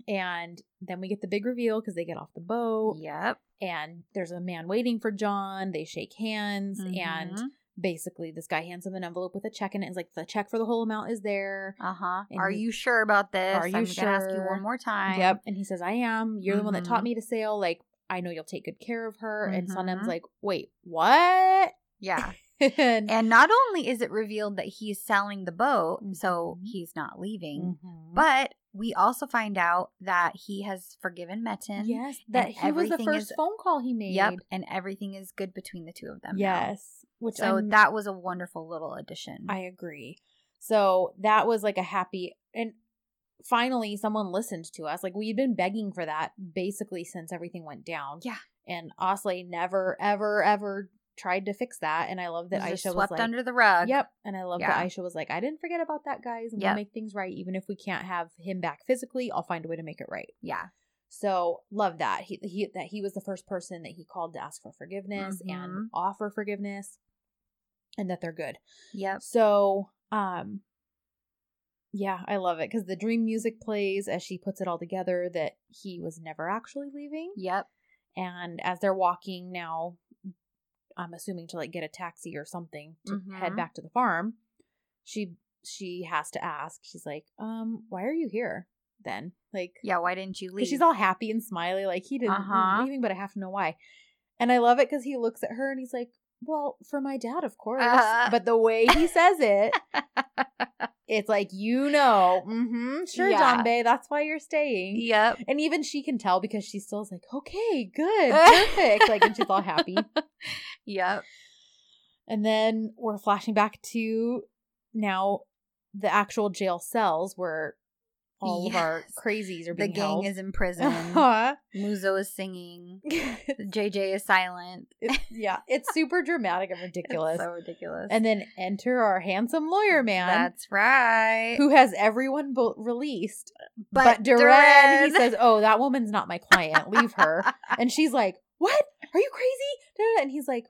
And then we get the big reveal because they get off the boat, Yep. and there's a man waiting for John. They shake hands, and Mhm. basically this guy hands him an envelope with a check in it. It's like the check for the whole amount is there. Uh huh. Are he- you sure about this? Are you I'm gonna ask you one more time. Yep. And he says, I am. You're the one that taught me to sail. Like, I know you'll take good care of her. And Sanem's Mhm. like, wait, what? Yeah. *laughs* and And not only is it revealed that he's selling the boat, so Mhm. he's not leaving, Mhm. but we also find out that he has forgiven Metin. yes, that he was the first is- phone call he made. Yep. And everything is good between the two of them. now. Yes. Which So I'm- that was a wonderful little addition. I agree. So that was like a happy and finally someone listened to us. Like we'd been begging for that basically since everything went down. Yeah. And Osley never, ever, ever tried to fix that, and I love that was Aisha was swept like, under the rug. Yep. And I love Yeah. that Aisha was like, I didn't forget about that, guys. And Yep. we'll make things right. Even if we can't have him back physically, I'll find a way to make it right. Yeah. So love that. He, he that he was the first person that he called to ask for forgiveness Mhm. and offer forgiveness. And that they're good. Yeah. So um yeah, I love it because the dream music plays as she puts it all together that he was never actually leaving. Yep. And as they're walking now, I'm assuming to like get a taxi or something to head Mhm. back to the farm, she she has to ask. She's like, "Um, why are you here then?" Like, Yeah. Why didn't you leave? she's all happy and smiley, like he didn't Uh-huh. leaving, but I have to know why. And I love it because he looks at her and he's like, "Well, for my dad, of course." Uh-huh. But the way he says it, *laughs* it's like you know, mm-hmm, sure, Yeah. Bay, that's why you're staying. Yep. And even she can tell because she still's like, okay, good, *laughs* perfect. like, and she's all happy. *laughs* Yep. And then we're flashing back to now the actual jail cells where all of our crazies are being held. The gang held. is in prison. Uh-huh. Muzo is singing. *laughs* JJ is silent. It's- yeah, it's super dramatic and *laughs* ridiculous. It's so ridiculous. and then enter our handsome lawyer man. That's right. who has everyone bo- released. But But, Duran- he says, "Oh, that woman's not my client. Leave her." *laughs* and she's like, "What? Are you crazy?" And he's like,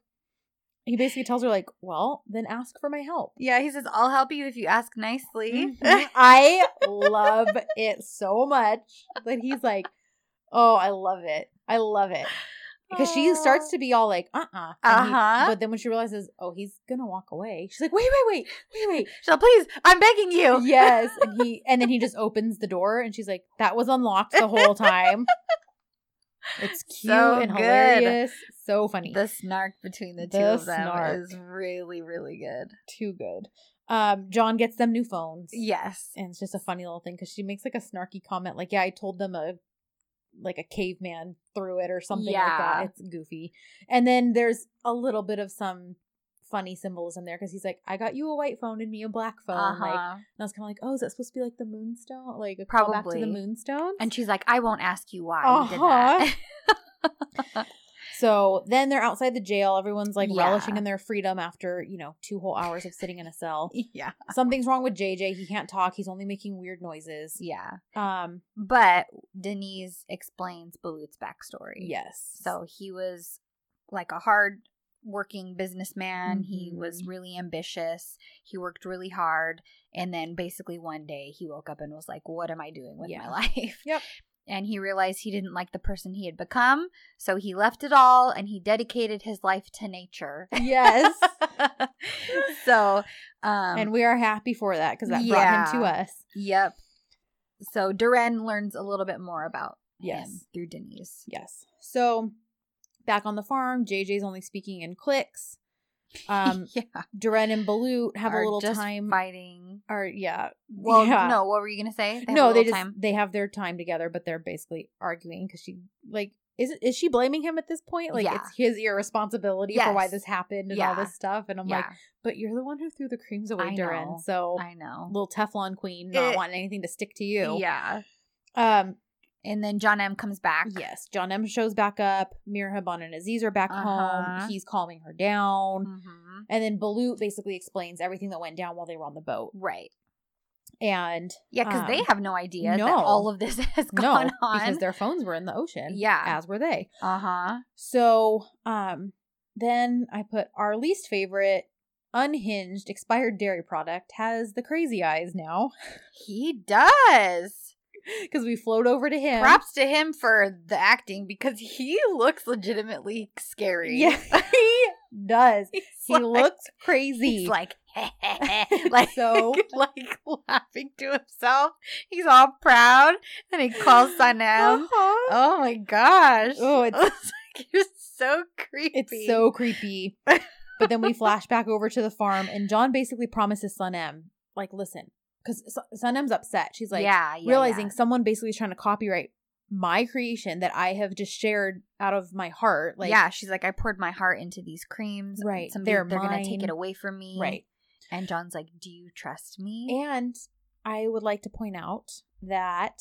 he basically tells her like, "Well, then ask for my help." yeah, he says, I'll help you if you ask nicely. Mhm. I love it so much that he's like, "Oh, I love it. I love it." Because she starts to be all like, "Uh, uh Uh-huh. But then when she realizes, "Oh, he's gonna walk away," she's like, "Wait, wait, wait, wait, wait." *laughs* So please, I'm begging you. yes and he and then he just opens the door and she's like that was unlocked the whole time *laughs* it's *laughs* cute So and good. hilarious so funny The snark between the two of them snark. is really, really good. too good um john gets them new phones Yes. and it's just a funny little thing because she makes like a snarky comment like yeah i told them a like a caveman threw it or something like that it's goofy and then there's a little bit of some funny symbolism there because he's like i got you a white phone and me a black phone like Uh-huh. and i was kind of like oh is that supposed to be like the moonstone like a callback to Probably. the moonstone and she's like, I won't ask you why Uh-huh. you did that. *laughs* *laughs* So then they're outside the jail. Everyone's like Yeah. relishing in their freedom after, you know, two whole hours of sitting in a cell. *laughs* yeah. Something's wrong with JJ. He can't talk. He's only making weird noises. Yeah. Um, But Denise explains Balut's backstory. yes. So he was like a hard working businessman. He Mhm. was really ambitious. He worked really hard. And then basically one day he woke up and was like, What am I doing with Yeah. my life? Yep. *laughs* And he realized he didn't like the person he had become. So he left it all and he dedicated his life to nature. Yes. *laughs* so, um, and we are happy for that because that brought him to us. yep. So Duran learns a little bit more about Yes. him through Denise. Yes. So back on the farm, JJ's only speaking in clicks. *laughs* Um, yeah. Duran and Balut have Are a little just time. fighting. Or yeah. Well, yeah. no. What were you gonna say? a no, they just time? they have their time together, but they're basically arguing because she like is it, is she blaming him at this point? Like Yeah. it's his irresponsibility for why this happened and Yeah. all this stuff. And I'm like, but you're the one who threw the creams away, I Duran. know. So I know. little Teflon queen, not Eh. wanting anything to stick to you. Yeah. Um. And then John M comes back. Yes. John M shows back up. Mihriban and Aziz are back Uh-huh. home. He's calming her down. hmm And then Balut basically explains everything that went down while they were on the boat. Right. And Yeah, because they Um, have no idea no. that all of this *laughs* has no, gone on. because their phones were in the ocean. Yeah. As were they. uh huh. So, um, then I put our least favorite unhinged expired dairy product has the crazy eyes now *laughs* He does. *laughs* because we float over to him. Props to him for the acting because he looks legitimately scary. Yeah, *laughs* he does. *laughs* He's He like- looks crazy. He's like, like So- like laughing to himself. He's all proud, and he calls Sanem. Uh-huh. Oh my gosh! Oh, it's- like you're so creepy. It's so creepy. but then we flash back over to the farm, and John basically promises Sanem, like, listen, because Sanem's upset. She's like, yeah, yeah, realizing yeah. someone basically is trying to copyright my creation that I have just shared out of my heart. Like, yeah, she's like, I poured my heart into these creams. Right, Somebody, they're they're gonna take it away from me. right. And John's like, Do you trust me? And I would like to point out that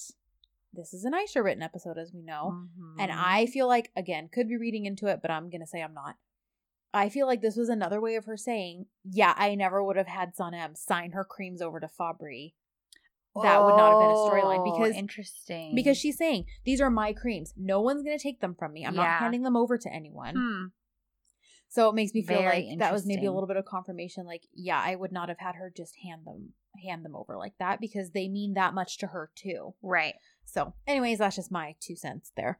this is an Aisha written episode, as we know. Mhm. And I feel like, again, could be reading into it, but I'm going to say I'm not. I feel like this was another way of her saying, "Yeah, I never would have had Sanem sign her creams over to Fabri. That would not have been a storyline Oh, because interesting. because she's saying these are my creams. No one's gonna take them from me. I'm Yeah. not handing them over to anyone. Hmm. So it makes me feel Very like that was maybe a little bit of confirmation. Like, yeah, I would not have had her just hand them hand them over like that because they mean that much to her too. right. So, anyways, that's just my two cents there.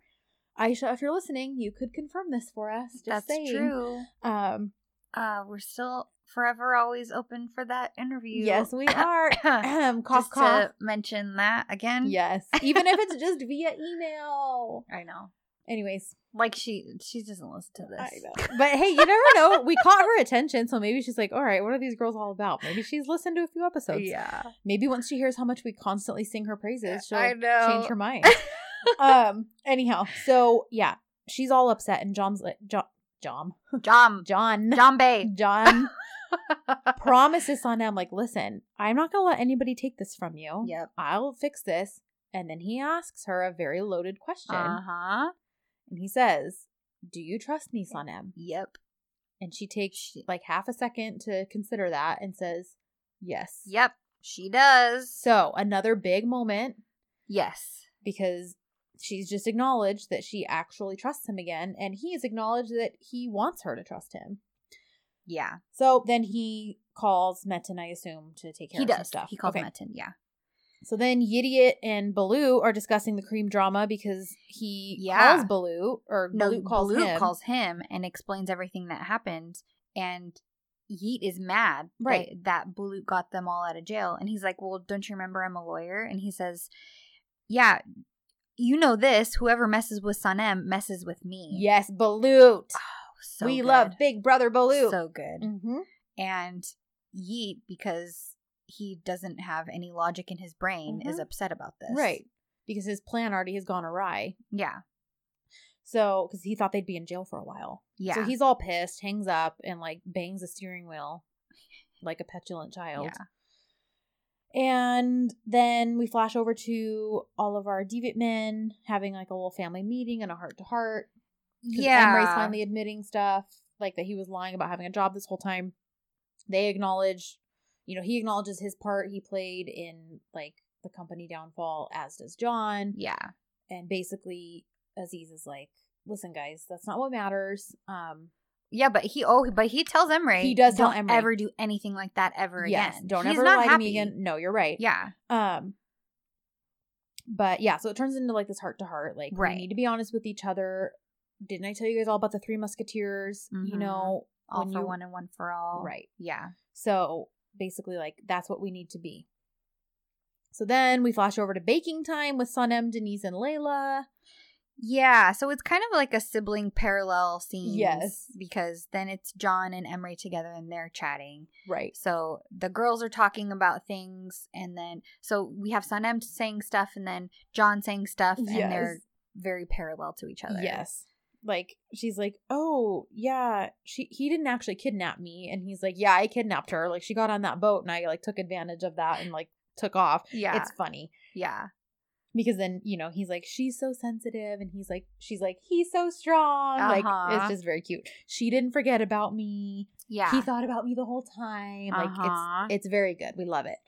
Aisha, if you're listening, you could confirm this for us. Just That's saying. true. Um, Uh, we're still forever always open for that interview. yes, we *coughs* are. *coughs* *coughs* Cough, Just cough. to mention that again. Yes, *laughs* even if it's just via email. I know. Anyways, Like she, she doesn't listen to this. I know. But hey, you never know. We caught her attention, so maybe she's like, "All right, what are these girls all about?" Maybe she's listened to a few episodes. Yeah. Maybe once she hears how much we constantly sing her praises, she'll I know. change her mind. *laughs* um. Anyhow, so yeah, she's all upset, and John's like, John, John, Jom. *laughs* John, John Bay. John promises on him, like, listen, I'm not gonna let anybody take this from you. Yep. I'll fix this. And then he asks her a very loaded question, Uh huh. and he says, "Do you trust me, Sanem?" Yep. And she takes like half a second to consider that and says, "Yes." Yep. She does. So another big moment yes. because she's just acknowledged that she actually trusts him again, and he has acknowledged that he wants her to trust him. Yeah. So then he calls Metin, I assume, to take care He of some does. stuff. He calls Okay. Metin. Yeah. So then Yidiot and Bulut are discussing the cream drama because he Yeah. calls Bulut, or No, Bulut calls Bulut him. calls him and explains everything that happened, and Yiğit is mad Right. that, that Bulut got them all out of jail, and he's like, "Well, don't you remember I'm a lawyer?" And he says, "Yeah, you know this. Whoever messes with Sanem messes with me." Yes, Bulut. Oh, so we good. love Big Brother Bulut. so good. hmm And Yiğit, because he doesn't have any logic in his brain, is Mhm. upset about this. Right. Because his plan already has gone awry. Yeah. So, because he thought they'd be in jail for a while. Yeah. So he's all pissed, hangs up, and like bangs the steering wheel like a petulant child. Yeah. And then we flash over to all of our deviant men having like a little family meeting and a heart to heart. Yeah. Emre's finally admitting stuff, like that he was lying about having a job this whole time. They acknowledge, you know, he acknowledges his part he played in like the company downfall, as does John. yeah. And basically, Aziz is like, listen, guys, that's not what matters. Um, Yeah, but he oh, but he tells Emre He does tell don't Emre. ever do anything like that ever yes, again. don't He's ever lie to me again. No, you're right. Yeah, Um, but yeah, so it turns into like this heart to heart. Like, Right. we need to be honest with each other. Didn't I tell you guys all about the Three Musketeers? You Mhm. know, all for you- one and one for all. right. Yeah. So basically, like that's what we need to be. So then we flash over to baking time with Sanem, Deniz, and Leyla. Yeah, so it's kind of like a sibling parallel scene. Yes. Because then it's John and Emre together and they're chatting. Right. So the girls are talking about things and then so we have Sanem saying stuff and then John saying stuff and they're very parallel to each other. Yes. Like she's like, "Oh, yeah, she he didn't actually kidnap me." And he's like, "Yeah, I kidnapped her. Like she got on that boat and I like took advantage of that and like took off." Yeah. It's funny yeah. Because then, you know, he's like, "She's so sensitive." And he's like, she's like, "He's so strong." Like Uh-huh. it's just very cute. She didn't forget about me. Yeah. He thought about me the whole time. Like Uh-huh. it's it's very good. We love it.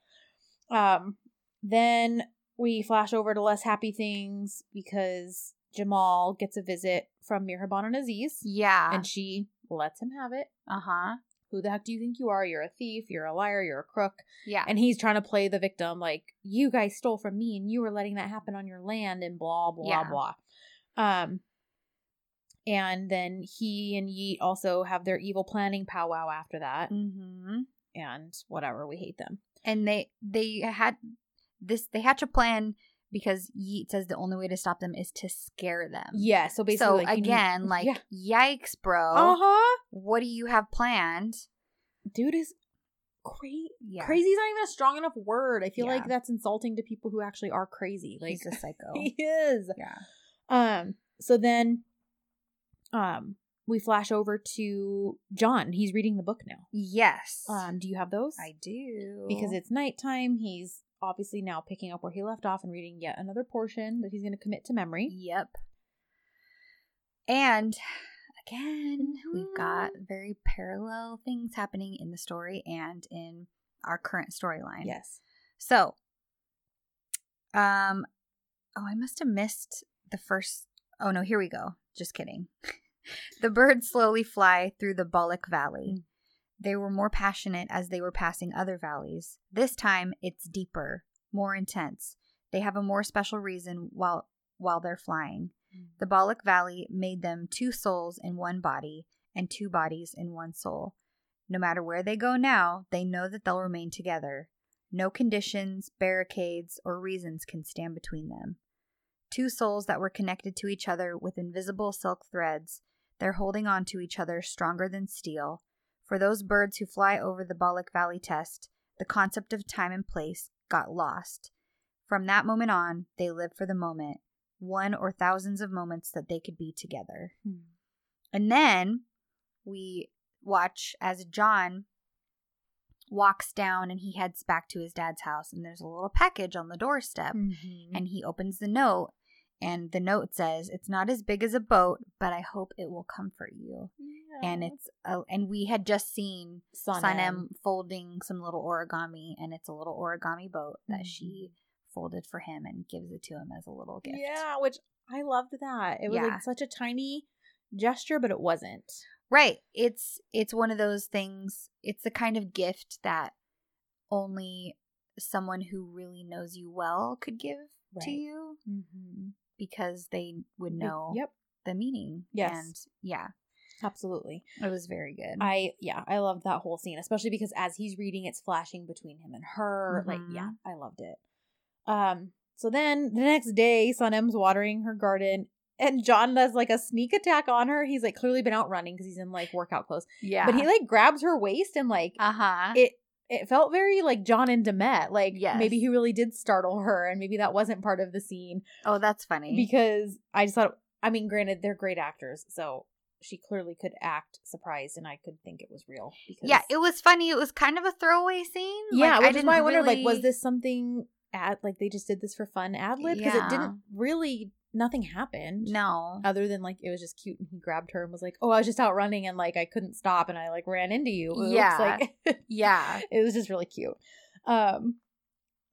Um then we flash over to less happy things because Cemal gets a visit from Mihriban and Aziz yeah. and she lets him have it. uh-huh. Who the heck do you think you are? You're a thief, you're a liar, you're a crook. Yeah. And he's trying to play the victim like you guys stole from me and you were letting that happen on your land and blah blah Yeah. blah. Um and then he and Yiğit also have their evil planning powwow after that. mm-hmm. And whatever, we hate them. and they they had this they hatch a plan because Yiğit says the only way to stop them is to scare them. Yeah, so basically, so like, need- again, *laughs* like yeah. yikes, bro. uh huh, What do you have planned? dude is crazy. Yeah, Crazy's not even a strong enough word. I feel Yeah. like that's insulting to people who actually are crazy. Like He's a psycho. *laughs* he is. yeah. Um. So then, um, we flash over to John. He's reading the book now. Yes, Um. Do you have those? I do because it's nighttime. He's obviously now picking up where he left off and reading yet another portion that he's going to commit to memory. Yep. And again, we've got very parallel things happening in the story and in our current storyline. Yes. So, um, oh, I must have missed the first. Oh no, here we go. Just kidding. *laughs* the birds slowly fly through the Bullock Valley. Mm. They were more passionate as they were passing other valleys. This time, it's deeper, more intense. They have a more special reason while while they're flying. The Bullock Valley made them two souls in one body and two bodies in one soul. No matter where they go now, they know that they'll remain together. No conditions, barricades, or reasons can stand between them. Two souls that were connected to each other with invisible silk threads, they're holding on to each other stronger than steel. For those birds who fly over the Bullock Valley test, the concept of time and place got lost. From that moment on, they live for the moment, one or thousands of moments that they could be together. Hmm. And then we watch as John walks down and he heads back to his dad's house and there's a little package on the doorstep Mhm. and he opens the note and the note says it's not as big as a boat but i hope it will comfort you and it's a, and we had just seen Sun Sanem. M folding some little origami and it's a little origami boat that Mhm. she folded for him and gives it to him as a little gift Yeah, which I loved that. It was Yeah. like such a tiny gesture, but it wasn't. Right. It's it's one of those things. It's the kind of gift that only someone who really knows you well could give to you Mm-hmm. because they would know Yep, the meaning. Yes. And yeah, absolutely. it was very good. I yeah, I loved that whole scene, especially because as he's reading, it's flashing between him and her. Like, Mhm. yeah, I loved it. Um, so then the next day, Sanem's watering her garden, and John does like a sneak attack on her. He's like clearly been out running because he's in like workout clothes, yeah. but he like grabs her waist and like uh huh. it. It felt very like John and Demet. Like Yes. maybe he really did startle her, and maybe that wasn't part of the scene Oh, that's funny. because I just thought. I mean, granted, they're great actors, so she clearly could act surprised, and I could think it was real. Because yeah, it was funny. It was kind of a throwaway scene. yeah, Like, which is why I wondered, like, was this something ad like they just did this for fun ad lib because Yeah. it didn't really nothing happened. No. Other than like it was just cute and he grabbed her and was like, "Oh, I was just out running and like I couldn't stop and I like ran into you." Oops. Yeah. like *laughs* Yeah. it was just really cute. Um,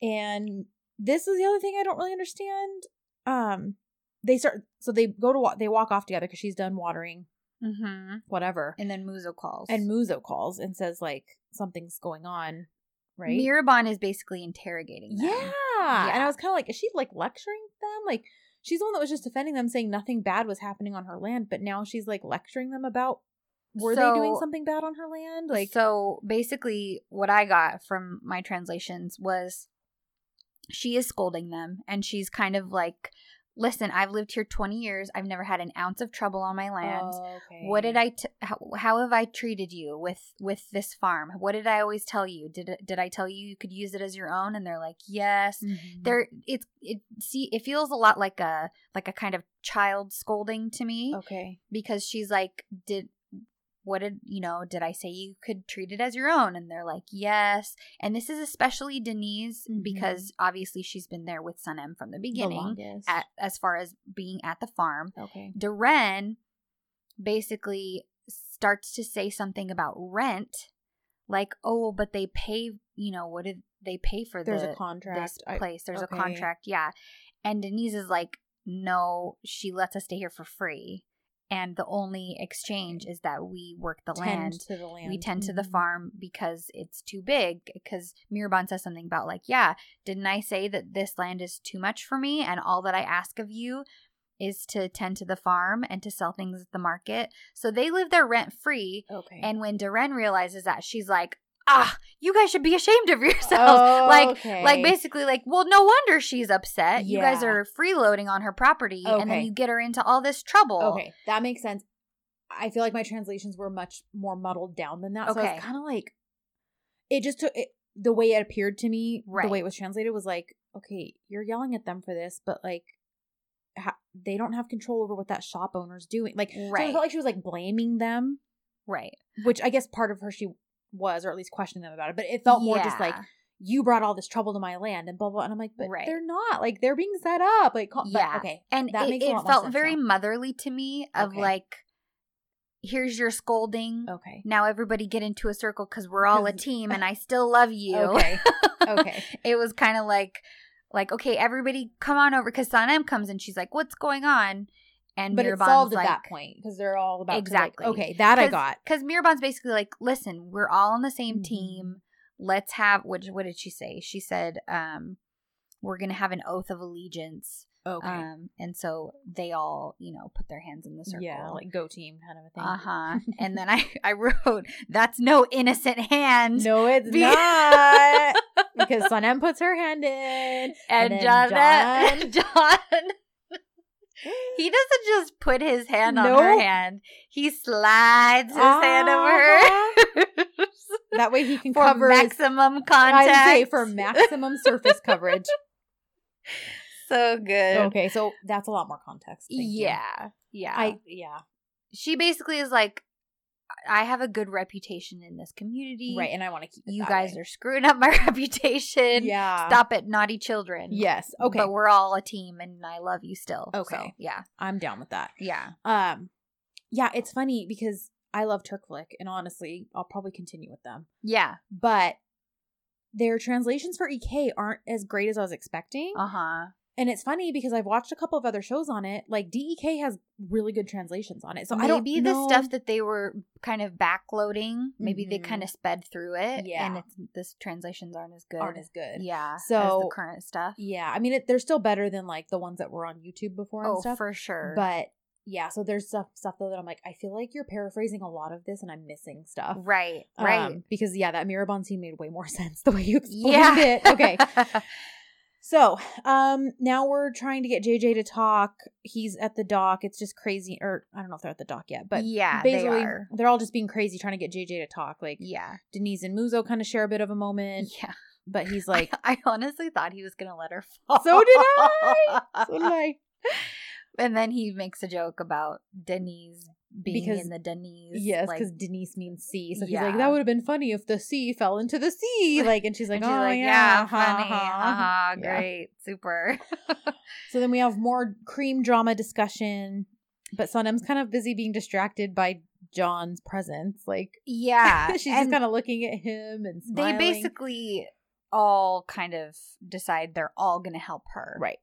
and this is the other thing I don't really understand. Um, they start so they go to wa- they walk off together because she's done watering Mm-hmm. whatever, And then Muzo calls. and Muzo calls and says like something's going on, right? Mihriban is basically interrogating them. Yeah. And I was kind of like, is she like lecturing them? Like, she's the one that was just defending them, saying nothing bad was happening on her land, but now she's like lecturing them about were they doing something bad on her land? Like, so basically what i got from my translations was she is scolding them and she's kind of like listen i've lived here 20 years i've never had an ounce of trouble on my land Oh, okay. what did i t- how, how have i treated you with with this farm what did i always tell you did did i tell you you could use it as your own and they're like yes Mhm. there it's it see it feels a lot like a like a kind of child scolding to me Okay. because she's like, did what did you know? Did I say you could treat it as your own? And they're like, yes. And this is especially Deniz Mhm. because obviously she's been there with Sanem from the The beginning, longest. at as far as being at the farm. okay. Deren basically starts to say something about rent, like, oh, but they pay. You know, what did they pay for There's the, a contract. this place? There's okay. a contract, yeah. And Deniz is like, no, she lets us stay here for free. And the only exchange is that we work the tend land. to the land. We tend to the Mhm. farm because it's too big. Because Mihriban says something about, like, yeah, didn't I say that this land is too much for me? And all that I ask of you is to tend to the farm and to sell things at the market. So they live there rent free. Okay. And when Deren realizes that, she's like, ah, you guys should be ashamed of *laughs* yourselves. like, okay. like basically like well no wonder she's upset you guys are freeloading on her property and then you get her into all this trouble Okay, that makes sense. I feel like my translations were much more muddled down than that. So I Okay. kind of like, it just took it, the way it appeared to me. Right. The way it was translated was like, okay, you're yelling at them for this, but like, ha- they don't have control over what that shop owner's doing. Like, so Right. it felt like she was like blaming them, right which I guess part of her she was, or at least questioning them about it. But it felt more just like you brought all this trouble to my land and blah blah. And I'm like, but Right. they're not. Like they're being set up. Like, call- but, Yeah. okay, and that it, makes it felt very now. motherly to me of Okay. like here's your scolding. Okay. Now everybody get into a circle because we're all a team, *laughs* and I still love you. Okay. Okay. *laughs* it was kind of like, like okay, everybody come on over because Sanem comes and she's like, "What's going on?" And But Mihriban's solved like, at that point because they're all about to, like- Exactly. okay, that I got. Because Mihriban's basically like, listen, we're all on the same Mhm. team. Let's have what? What did she say? She said, um, "We're gonna have an oath of allegiance." Okay. Um, and so they all, you know, put their hands in the circle. yeah, like go team kind of a thing. uh huh. *laughs* and then I, I wrote, "That's no innocent hand." No, it's Be- not *laughs* because Sanem puts her hand in, and, then John, John- *laughs* John, he doesn't just put his hand on her hand; he slides his hand over her. Uh-huh. *laughs* that way he can for cover his- maximum contact. I'd say for maximum *laughs* surface coverage. so good. Okay, so that's a lot more context. Thank you. Yeah, yeah. I yeah she basically is like, I have a good reputation in this community. right, and I want to keep it You guys way. are screwing up my *laughs* reputation. yeah Stop it, naughty children. Yes. Okay, But we're all a team, and I love you still. Okay. So, yeah. I'm down with that. Yeah. Um, yeah, it's funny because I love Turk Flick, and honestly, I'll probably continue with them. Yeah. But their translations for EK aren't as great as I was expecting. Uh huh. And it's funny because I've watched a couple of other shows on it. Like DEK has really good translations on it. So maybe I don't the know- stuff that they were kind of backloading, maybe they Mhm. kind of sped through it. Yeah. And it's this translations aren't as good. aren't as good. Yeah. as So- the current stuff. Yeah, I mean it, they're still better than like the ones that were on YouTube before and Oh, stuff. for sure. But yeah, so there's stuff stuff though that I'm like, I feel like you're paraphrasing a lot of this and I'm missing stuff. right. Right. Um, because yeah, that Mihriban scene made way more *laughs* sense the way you explained yeah. it. Okay. *laughs* So, um, now we're trying to get JJ to talk. He's at the dock. It's just crazy, or I don't know if they're at the dock yet, but yeah, basically, they are all just being crazy trying to get JJ to talk. Like Yeah. Deniz and Muzo kind of share a bit of a moment, Yeah. but he's like, I, *laughs* I honestly thought he was gonna let her fall. So did I. so did I. *laughs* And then he makes a joke about Deniz being Because- in the Deniz. Yes, like, because Deniz means sea. So he's like, that would have been funny if the sea fell into the sea. Like, and she's like, and she's oh like, yeah, yeah, funny, ha, ha." haha, Yeah. great, super. *laughs* So then we have more cream drama discussion, but Sanem's kind of busy being distracted by John's presence. Like, yeah, *laughs* she's just kind of looking at him and smiling. they basically all kind of decide they're all going to help her right,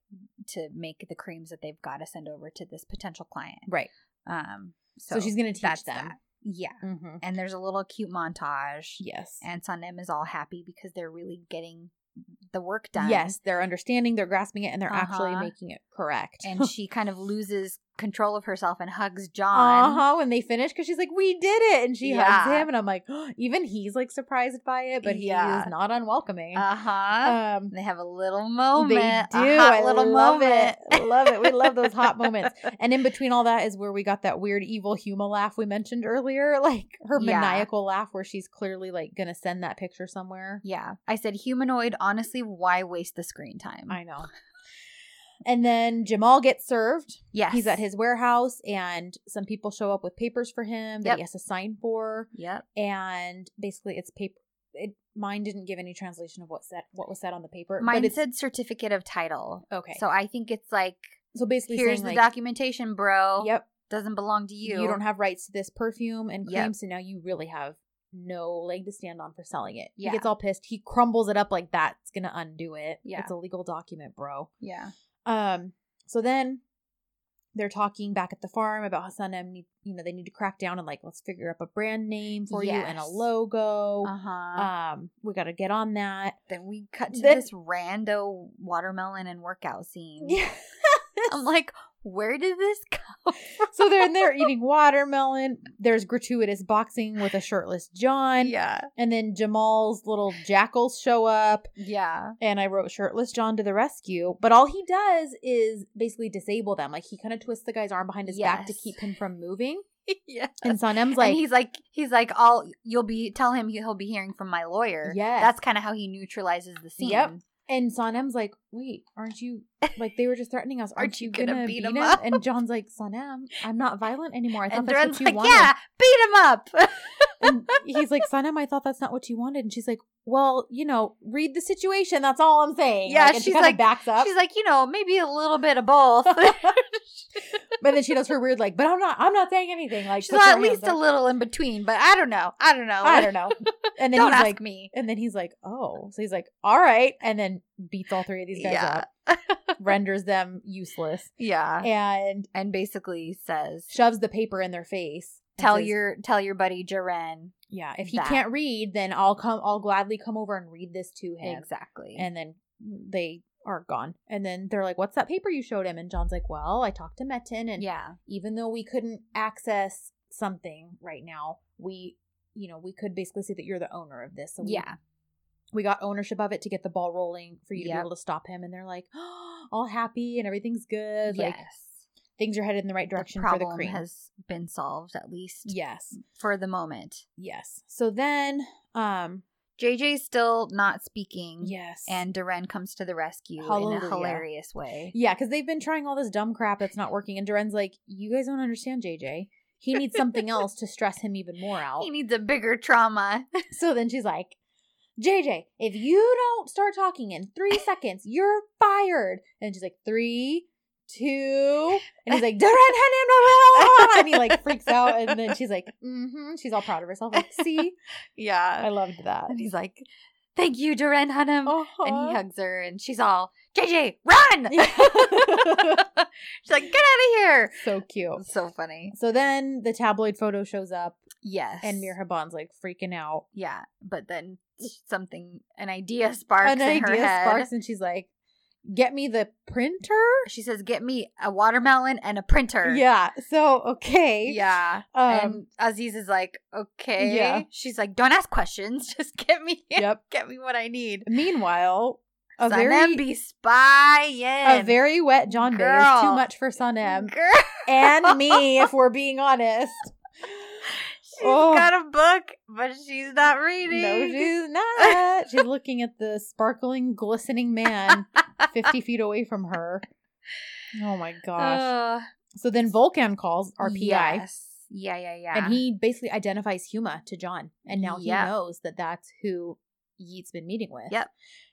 to make the creams that they've got to send over to this potential client. right. Um, So, so, she's gonna teach them. that. Yeah, Mm-hmm. and there's a little cute montage. Yes. and Sanem is all happy because they're really getting the work done. Yes, they're understanding, they're grasping it, and they're actually Uh-huh. making it correct. and *laughs* she kind of loses control of herself and hugs John. uh huh. When they finish, because she's like, "We did it," and she hugs him, and I'm like, *gasps* even he's like surprised by it, but he Yeah. is not unwelcoming. Uh huh. um, they have a little moment. They do. A hot I little love moment. it. Love it. We love those hot *laughs* moments. And in between all that is where we got that weird evil Huma laugh we mentioned earlier, *laughs* like her Yeah. maniacal laugh where she's clearly like gonna send that picture somewhere. Yeah, I said humanoid. Honestly, why waste the screen time? I know. *laughs* And then Cemal gets served. yes, He's at his warehouse, and some people show up with papers for him that Yep. he has to sign for. Yep. And basically, it's paper. It, mine didn't give any translation of what said what was said on the paper. Mine but said certificate of title. okay. So I think it's like, so basically, here's the like, documentation, bro. Yep. Doesn't belong to you. you. don't have rights to this perfume and cream, Yep. so now you really have no leg to stand on for selling it. Yeah. He gets all pissed. He crumbles it up like that's gonna undo it. Yeah. It's a legal document, bro. Yeah. Um, so then they're talking back at the farm about how Sanem need you know, they need to crack down and like let's figure up a brand name for you and a logo. Uh huh. Um, we gotta get on that. then we cut to then- this rando watermelon and workout scene. *laughs* Yeah. I'm like, where did this *laughs* come from? so they're in there eating watermelon. There's gratuitous boxing with a shirtless John. yeah. And then Cemal's little jackals show up. Yeah. and I wrote shirtless John to the rescue. But all he does is basically disable them. Like he kind of twists the guy's arm behind his back to keep him from moving. *laughs* yeah. And Sanem's Like, and he's like, he's like, all you'll be tell him he'll be hearing from my lawyer. Yes. That's kind of how he neutralizes the scene. Yep. and Sanem's like, wait, aren't you *laughs* like they were just threatening us? Aren't, Aren't you gonna, gonna beat, beat him? up? And John's like, Sanem, I'm not violent anymore. I thought And that's what you like, wanted. yeah, beat him up. *laughs* and he's like, Sanem, I thought that's not what you wanted. And she's like, Well, you know, read the situation. That's all I'm saying. Yeah, Like, and she's like- backs up. She's like, you know, maybe a little bit of both. *laughs* but then she does her weird like, but I'm not I'm not saying anything. Like She's at least up. a little in between, but I don't know. I don't know. I don't know. And then don't he's like me. and then he's like, Oh. So he's like, All right, and then beats all three of these guys Yeah. up, *laughs* renders them useless, Yeah. and And basically says, shoves the paper in their face. tell says, your tell your buddy Jaren. Yeah, if he that. can't read, then I'll come I'll gladly come over and read this to him. Exactly. and then they are gone. And then they're like, "What's that paper you showed him?" And John's like, "Well, I talked to Metin, and yeah. even though we couldn't access something right now, we, you know, we could basically say that you're the owner of this. So we, Yeah. We got ownership of it to get the ball rolling for you to be able to stop him." And they're like, *gasps* "All happy and everything's good. Like yes. things are headed in the right The direction for the problem cream." has been solved at least yes, for the moment. yes. So then, um, JJ's still not speaking. yes, And Deren comes to the rescue in a hilarious way. Yeah, because they've been trying all this dumb crap that's not working, and Deren's like, "You guys don't understand, JJ. He needs something *laughs* else to stress him even more out." He needs a bigger trauma. *laughs* So then she's like, "JJ, if you don't start talking in three *laughs* seconds, you're fired." And she's like, three, two, and he's like, *laughs* "Deren, honey, and he like freaks out, and then she's like, "Mm-hmm." She's all proud of herself. Like, see, *laughs* Yeah. I loved that. And he's like, Thank you, Deren Hanım. Uh-huh. And he hugs her and she's all, JJ, run! *laughs* she's like, Get out of here. so cute. So funny. So then the tabloid photo shows up, Yes. and Mir Mihriban's like freaking out. Yeah. But then something, an idea sparks an in her idea sparks and she's like get me the printer She says, Get me a watermelon and a printer. yeah so okay Yeah. um and Aziz is like, Okay. Yeah. She's like, Don't ask questions. *laughs* Just get me *laughs* yep get me what I need. meanwhile a very be spying. a very wet john bay is too much for sanem Girl. and me if *laughs* we're being honest She's Oh. got a book, but she's not reading. no she's *laughs* not she's looking at the sparkling glistening man *laughs* 50 feet away from her oh my gosh Ugh. so then Volkan calls our pi Yes. Yeah, yeah, yeah. And he basically identifies Huma to John. And now he knows that that's who Yiğit's been meeting with. Yep.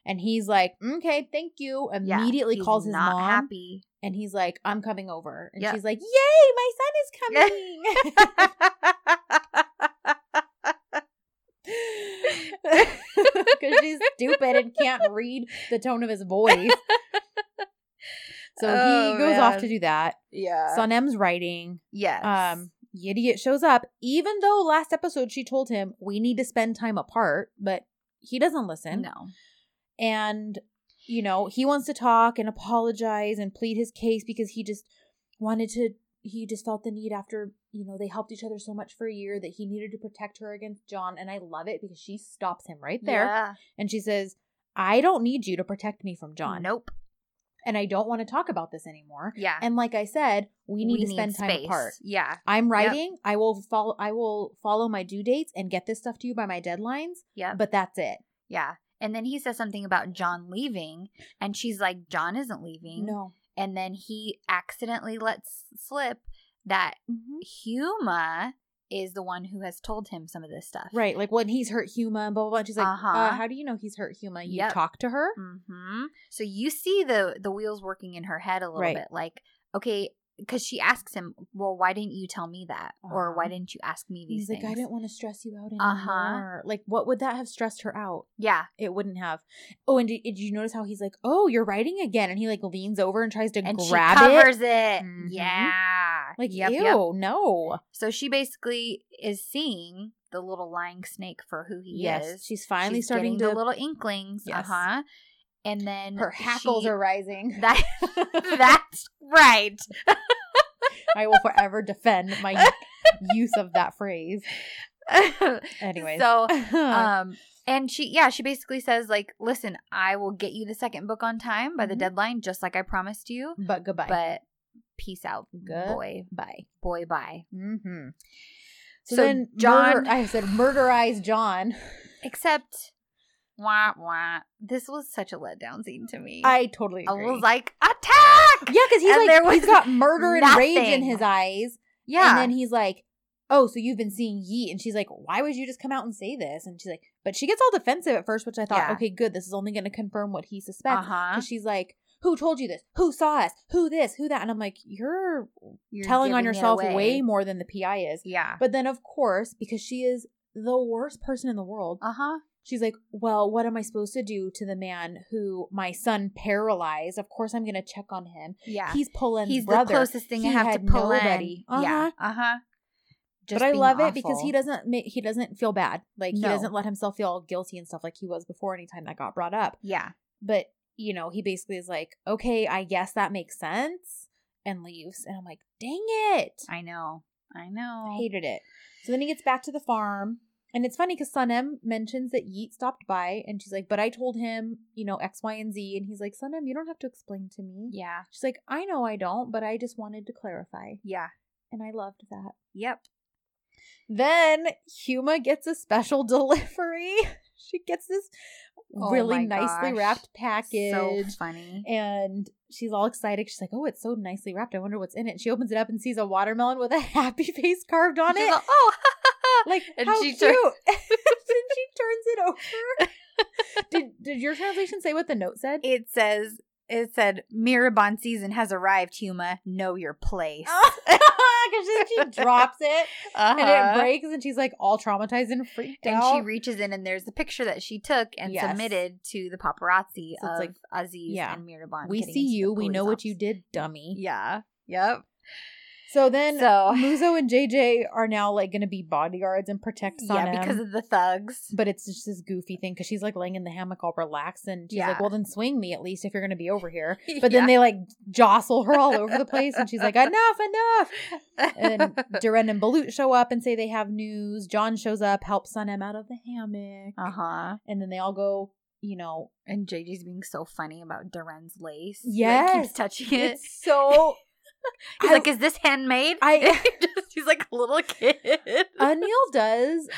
And he's like, mm, okay, thank you. Immediately he's calls his mom. happy. And he's like, I'm coming over. And Yep. she's like, yay, my son is coming. Because she's stupid and can't read the tone of his voice. *laughs* So Oh, he goes off to do that. yeah. Sanem's writing. yes. Um, Idiot shows up, even though last episode she told him we need to spend time apart, but he doesn't listen. no. And, you know, he wants to talk and apologize and plead his case because he just wanted to, he just felt the need after, you know, they helped each other so much for a year that he needed to protect her against John. And I love it because she stops him right there Yeah. and she says, I don't need you to protect me from John. Nope. And I don't want to talk about this anymore. Yeah. And like I said, we need to spend time space. apart. Yeah. I'm writing. I will follow. I will follow my due dates and get this stuff to you by my deadlines. Yeah. But that's it. yeah. And then he says something about John leaving, and she's like, John isn't leaving. No. And then he accidentally lets slip that Huma is the one who has told him some of this stuff. Right. Like when he's hurt Huma and blah blah blah. She's like, Uh-huh. uh, "How do you know he's hurt Huma? You Yep. talk to her." hmm So you see the the wheels working in her head a little Right. bit, like okay, because she asks him, "Well, why didn't you tell me that, or Uh-huh. why didn't you ask me these He's things?" like, "I didn't want to stress you out anymore." Uh-huh. Like, what would that have stressed her out? Yeah, It wouldn't have. Oh, and did, did you notice how he's like, "Oh, you're writing again," and he like leans over and tries to and grab she it. covers it. Mhm. Yeah, Like, yep, ew, yep. no. So she basically is seeing the little lying snake for who he yes, is. she's finally She's starting to. the little inklings. Yes. Uh huh. And then her hackles she- are rising. *laughs* That *laughs* that's right. I will forever defend my *laughs* use of that phrase. Anyways, so um and she yeah she basically says like listen i will get you the second book on time by the Mhm. deadline just like i promised you but goodbye. but peace out Good. boy bye. boy bye Mm-hmm. So, So then, John- John, I said, murderize John. except wah wah this was such a letdown scene to me I totally I was like attack yeah, because he's and like, there he's got murder and rage in his eyes, yeah and then he's like, oh, so you've been seeing Yiğit. And she's like, why would you just come out and say this? And she's like, but she gets all defensive at first, which I thought, Yeah. okay, good. This is only going to confirm what he suspects. Uh-huh. Because she's like, who told you this? Who saw us? Who this? Who that? And I'm like, you're, You're telling on yourself way more than the PI is. Yeah. But then, of course, because she is the worst person in the world, Uh huh. She's like, well, what am I supposed to do to the man who my son paralyzed? Of course, I'm going to check on him. Yeah. He's Polen's He's brother. the closest thing He I have to Polen. Yeah. Uh-huh. Uh huh. but I love it because he doesn't ma- he doesn't feel bad. Like he doesn't let himself feel guilty and stuff like he was before anytime that got brought up. Yeah. But, you know, he basically is like, "Okay, I guess that makes sense." And leaves. And I'm like, "Dang it." I know. I know. I hated it. So then he gets back to the farm. And it's funny because Sanem mentions that Yiğit stopped by and she's like, but I told him, you know, X, Y, and Z. And he's like, Sanem, you don't have to explain to me. Yeah. She's like, I know I don't, but I just wanted to clarify. Yeah. And I loved that. Yep. Then Huma gets a special *laughs* delivery. she gets this Oh really nicely gosh. wrapped package. So funny. and she's all excited. She's like, "Oh, it's so nicely wrapped. I wonder what's in it." She opens it up and sees a watermelon with a *laughs* happy face carved on She's it. like, oh, *laughs* like *laughs* And how she cute! *laughs* *laughs* and she turns it over. did Did your translation say what the note said? it says it said Mihriban season has arrived. Huma, know your place. Because she drops it and Uh-huh. it breaks, and she's like all traumatized and freaked and out. And she reaches in and there's the picture that she took and Yes. submitted to the paparazzi So of like- Aziz yeah. and Mihriban. we see you. We know what you did, dummy. Yeah. Yep. So then So- *laughs* Muzo and JJ are now like going to be bodyguards and protect Sanem. Yeah, because of the thugs. but it's just this goofy thing because she's like laying in the hammock all relaxed and she's Yeah. like, well, then swing me at least if you're going to be over here. *laughs* But then Yeah. they like jostle her all over the place and she's like, *laughs* enough, enough. And Deren and Bulut show up and say they have news. John shows up, helps Sanem out of the hammock. uh huh. And then they all go, you know, And JJ's being so funny about Deren's lace. Yes. Like, keeps touching it. it's so. *laughs* He's I- like, "Is this handmade?" I- *laughs* Just- he's like a little kid. *laughs* Anil does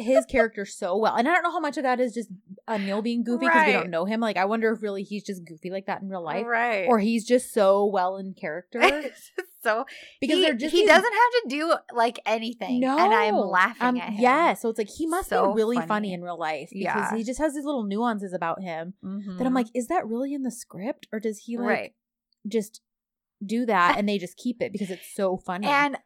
his character so well. And I don't know how much of that is just Anil being goofy because we don't know him. Like, I wonder if really he's just goofy like that in real life. right? Or he's just so well in character. so Because he, just he doesn't have to do like anything. No, and I'm laughing Um, at him. Yeah, so it's like he must So be really funny. funny. in real life because Yeah. he just has these little nuances about him Mhm. that I'm like, is that really in the script or does he like right. just do that and they just keep it because it's so funny? And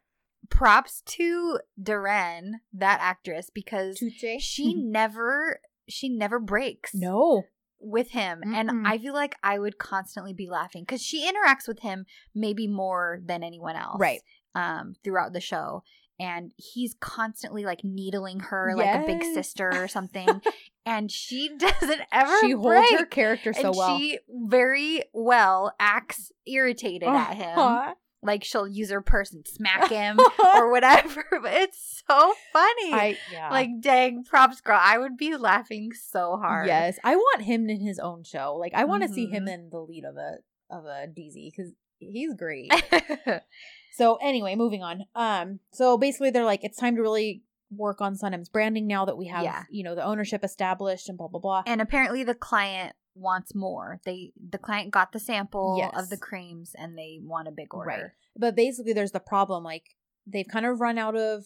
props to Deren, that actress, because Tuche? she *laughs* never she never breaks no, with him, Mm-mm. and I feel like I would constantly be laughing because she interacts with him maybe more than anyone else, Right. Um, throughout the show. And he's constantly like needling her like a big sister or *laughs* something. And she *laughs* doesn't ever she holds break. her character so and well. she very well acts irritated at him. Uh-huh. Like she'll use her purse and smack him *laughs* or whatever. *laughs* But it's so funny. I yeah. like dang props girl. I would be laughing so hard. yes, I want him in his own show. Like I want to see him Mhm. in the lead of a of a DZ because he's great. So anyway, moving on. Um, so basically they're like, it's time to really work on Sanem's branding now that we have, Yeah. you know, the ownership established and blah blah blah. and apparently the client wants more. They the client got the sample Yes. of the creams and they want a big order. Right. But basically there's the problem, like they've kind of run out of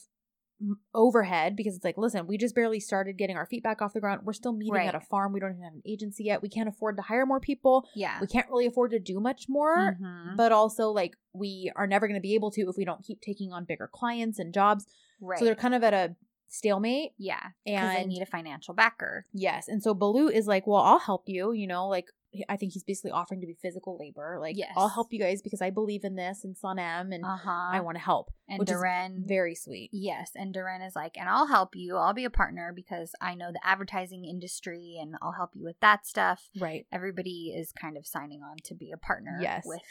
overhead because it's like, listen, we just barely started getting our feet back off the ground. We're still meeting Right. at a farm. We don't even have an agency yet. We can't afford to hire more people. Yeah. We can't really afford to do much more. Mhm. But also, like, we are never going to be able to if we don't keep taking on bigger clients and jobs. Right. So they're kind of at a stalemate. yeah. And they need a financial backer. Yes. And so Bulut is like, well, I'll help you, you know, like I think he's basically offering to be physical labor. Like, Yes. I'll help you guys because I believe in this and Son Sanem and Uh-huh. I want to help. and Deren Very sweet. Yes, and Deren is like, and I'll help you. I'll be a partner because I know the advertising industry and I'll help you with that stuff. Right. Everybody is kind of signing on to be a partner Yes. with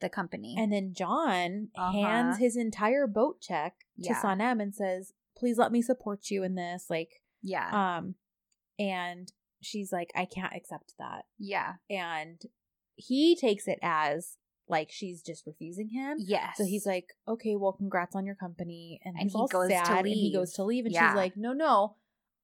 the company. And then John Uh-huh. hands his entire boat check to Yeah. Sanem and says, please let me support you in this. Like, yeah. um, and she's like, I can't accept that. yeah. And he takes it as like she's just refusing him. Yes. So he's like, okay, well, congrats on your company. And, And he goes to sad and he leave. goes to leave. And Yeah. she's like, no, no,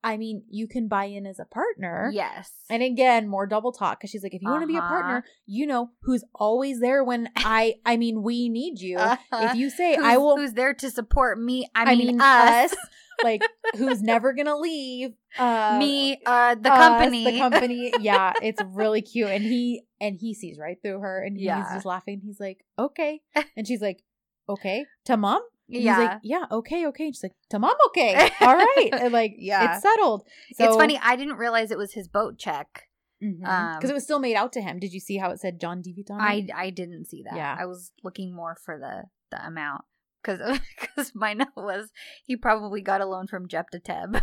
I mean, you can buy in as a partner. Yes. And again, more double talk because she's like, if you want to be a Uh-huh. partner, you know who's always there when *laughs* I, I mean, we need you. Uh-huh. If you say who's, I will, who's there to support me? I I mean, mean, us, *laughs* like who's never gonna leave? Uh, me, uh, the us, company. the company. *laughs* Yeah, it's really cute, and he and he sees right through her, and he's Yeah. just laughing. He's like, okay, and she's like, okay, to mom. And yeah. He's like, yeah, okay, okay. And she's like, to mom, okay, *laughs* all right, and like, *laughs* Yeah. it's settled. it's funny. I didn't realize it was his boat check. because um, it was still made out to him. Did you see how it said John DeVito? I I didn't see that. Yeah. I was looking more for the the amount because because *laughs* my note was he probably got a loan from Jeptateb,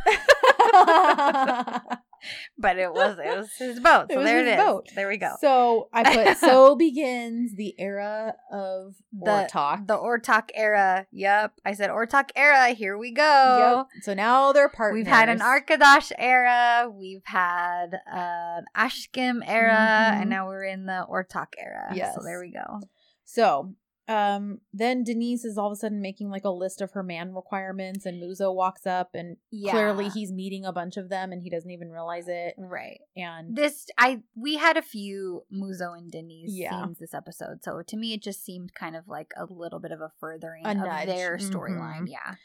*laughs* but it was it was his boat. *laughs* It So was there it is. boat. There we go. So I *laughs* put so begins the era of the talk. the Ortak era. Yep, I said Ortak era. Here we go. Yep. So now they're partners. We've had an Arkadaş era. We've had an Aşkım era, Mhm. and now we're in the Ortak era. Yes. So there we go. So um then Deniz is all of a sudden making like a list of her man requirements and Muzo walks up and Yeah. clearly he's meeting a bunch of them and he doesn't even realize it. right. And This I we had a few Muzo and Denise Yeah. scenes this episode, so to me it just seemed kind of like a little bit of a furthering A of nudge. their storyline. Yeah,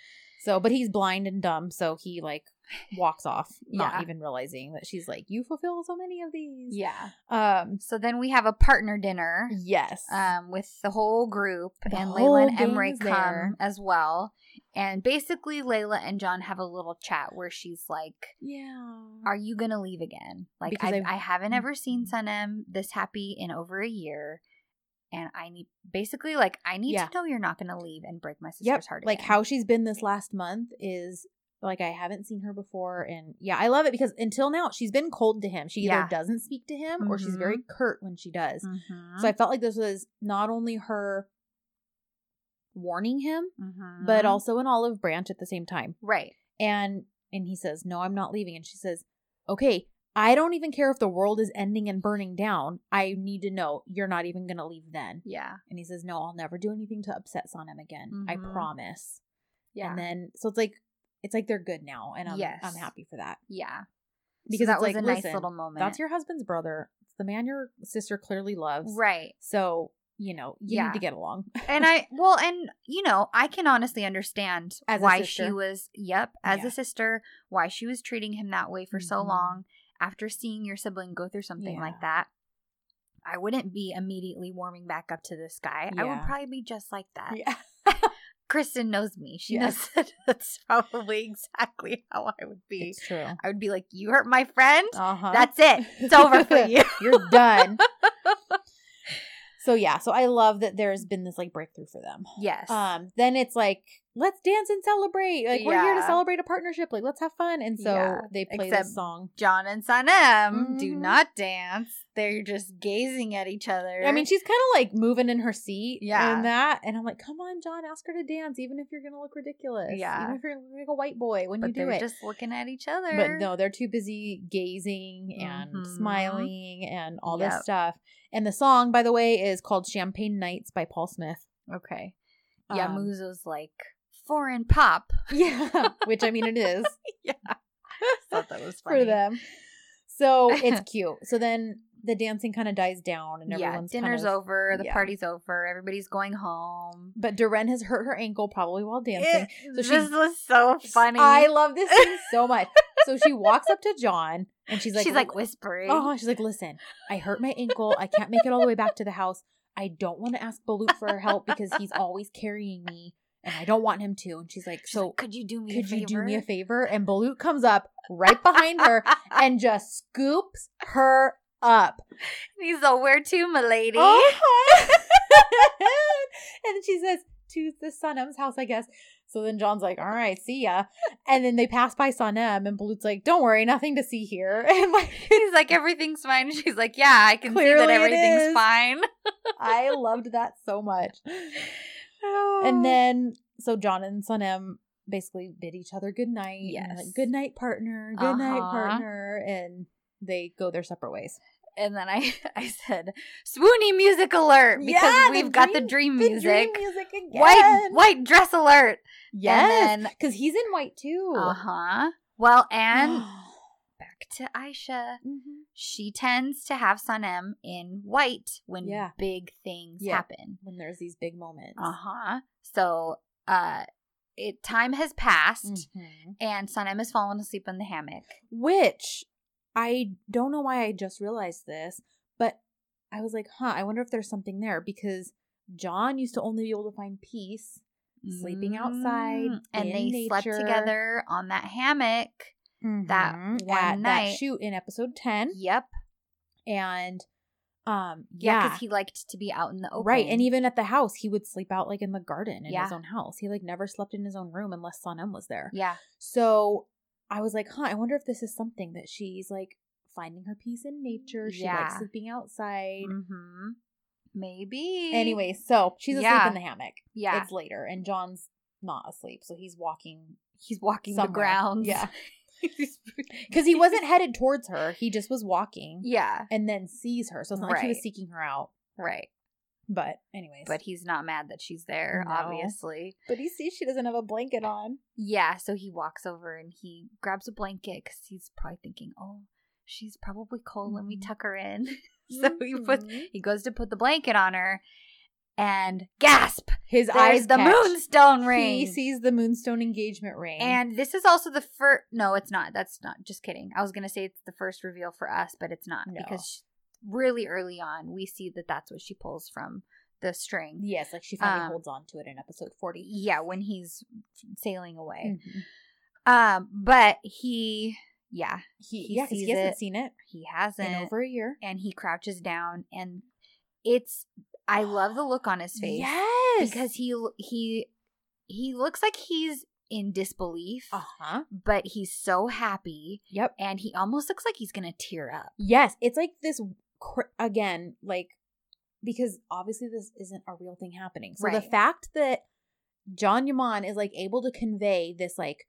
so but he's blind and dumb, so he like *sighs* walks off, not Yeah. even realizing that she's like, You fulfill so many of these. yeah. Um So then we have a partner dinner. yes. um, with the whole group, The and whole Leyla and Emre come there. as well. And basically, Leyla and John have a little chat where she's like, yeah. "Are you gonna leave again? Like, I, I- haven't ever seen Sanem this happy in over a year." And I need basically like I need Yeah. to know you're not gonna leave and break my sister's Yep. heart. Like how she's been this last month is like I haven't seen her before and yeah, I love it because until now she's been cold to him. She either Yeah. doesn't speak to him or she's very curt when she does. Mhm. So I felt like this was not only her warning him, Mhm. but also an olive branch at the same time. right. And and he says, "No, I'm not leaving." And she says, "Okay, I don't even care if the world is ending and burning down. I need to know you're not even going to leave then." Yeah. And he says, "No, I'll never do anything to upset Sanem again. I Mhm. promise." Yeah. And then so it's like it's like they're good now, and I'm Yes. I'm happy for that yeah. because so that was like a nice listen, little moment. That's your husband's brother. It's the man your sister clearly loves. right. So you know you Yeah. need to get along. and I *laughs* well, and you know, I can honestly understand As why she was yep, as Yeah. a sister, why she was treating him that way for so Mhm. long after seeing your sibling go through something Yeah. like that. I wouldn't be immediately warming back up to this guy. I would probably be just like that. yeah. *laughs* Kristen knows me. She Yes. knows *laughs* that that's probably exactly how I would be. It's true. I would be like, "You hurt my friend. Uh huh. That's it. It's over for you." *laughs* You're done. so yeah, so I love that there's been this like breakthrough for them. yes. Um, then it's like let's dance and celebrate. Like we're here to Yeah. celebrate a partnership. Like let's have fun. And so Yeah, they play except- this song. John and Son Sanem do Mhm. not dance. They're just gazing at each other. I mean, she's kind of like moving in her seat, Yeah. and that, and I'm like, come on, John, ask her to dance, even if you're gonna look ridiculous, Yeah. even if you're gonna look like a white boy when but you do they're it. just looking at each other. But no, they're too busy gazing and Mhm. smiling and all Yep. this stuff. And the song, by the way, is called "Champagne Nights" by Paul Smith. Okay. Yeah, Um, Muzo's like foreign pop. *laughs* Yeah, which I mean, it is *laughs* yeah. *laughs* Thought that was funny. for them. So it's cute. So then the dancing kind of dies down, and Yeah, dinner's kind of, over, the yeah. party's over, everybody's going home. But Deren has hurt her ankle probably while dancing. So she- this was so funny. I love this scene so much. So she walks up to John and she's like, she's like whispering. oh, she's like, listen, I hurt my ankle. I can't make it all the way back to the house. I don't want to ask Bulut for her help because he's always carrying me and I don't want him to. And she's like, She's so like, could you do me a favor? you do me a favor? And Bulut comes up right behind her *laughs* and just scoops her up. He's all, where to, milady? Uh-huh. *laughs* and then she says, to the Sanem's house, I guess. So then John's like, all right, see ya. And then they pass by Sanem, and Bulut's like, don't worry, nothing to see here. *laughs* And like, He's like, everything's fine. She's like, yeah, I can see that everything's fine. I loved that so much. And then, so John and Sanem basically bid each other good night. Yes. Like, good night, partner. Good night, Uh-huh. partner. And they go their separate ways. And then I, *laughs* I said, swoony music alert because Yeah, we've got the dream- dream The dream music. music again. White white dress alert. Yes. Because he's in white too. Uh huh. Well, and *gasps* back to Aisha. Mhm. She tends to have Sanem in white when Yeah. big things Yeah. happen. when there's these big moments. Uh huh. So, uh, it time has passed, Mhm. and Sanem has fallen asleep in the hammock. Which I don't know why I just realized this, but I was like, huh, I wonder if there's something there because John used to only be able to find peace sleeping outside Mm, and they slept together on that hammock. That Mhm. one at night. that shoot in episode 10 Yep. and um Yeah, yeah, because he liked to be out in the open. right and even at the house he would sleep out like in the garden in Yeah. his own house he like never slept in his own room unless Sanem was there yeah, so i was like huh i wonder if this is something that she's like finding her peace in nature she likes sleeping outside mm-hmm. maybe. anyway so she's asleep Yeah. in the hammock yeah, it's later and john's not asleep so he's walking he's walking the somewhere. grounds. yeah *laughs* *laughs* because *laughs* he wasn't *laughs* headed towards her he just was walking yeah, and then sees her so it's not like he was Right. seeking her out right. but anyways But he's not mad that she's there, No. obviously. But he sees she doesn't have a blanket on. Yeah, so he walks over and he grabs a blanket because he's probably thinking, "Oh, she's probably cold. Let me Mhm. tuck her in." so he puts Mhm. he goes to put the blanket on her, and gasp! his eyes the catch. moonstone ring. He sees the moonstone engagement ring. And this is also the first. No, it's not. That's not. Just kidding. I was gonna say it's the first reveal for us, but it's not No. because really early on we see that that's what she pulls from the string. yes, like she finally Um, holds on to it in episode 40. Yeah, when he's sailing away. Mhm. Um, but he, yeah, He, He yeah, 'cause sees he hasn't it seen it he hasn't, in over a year. and he crouches down, and it's. I love the look on his face Yes. because he he he looks like he's in disbelief, Uh huh. but he's so happy. Yep. and he almost looks like he's gonna tear up. Yes. It's like this, again, like, because obviously this isn't a real thing happening. So the fact that Can Yaman is like able to convey this, like,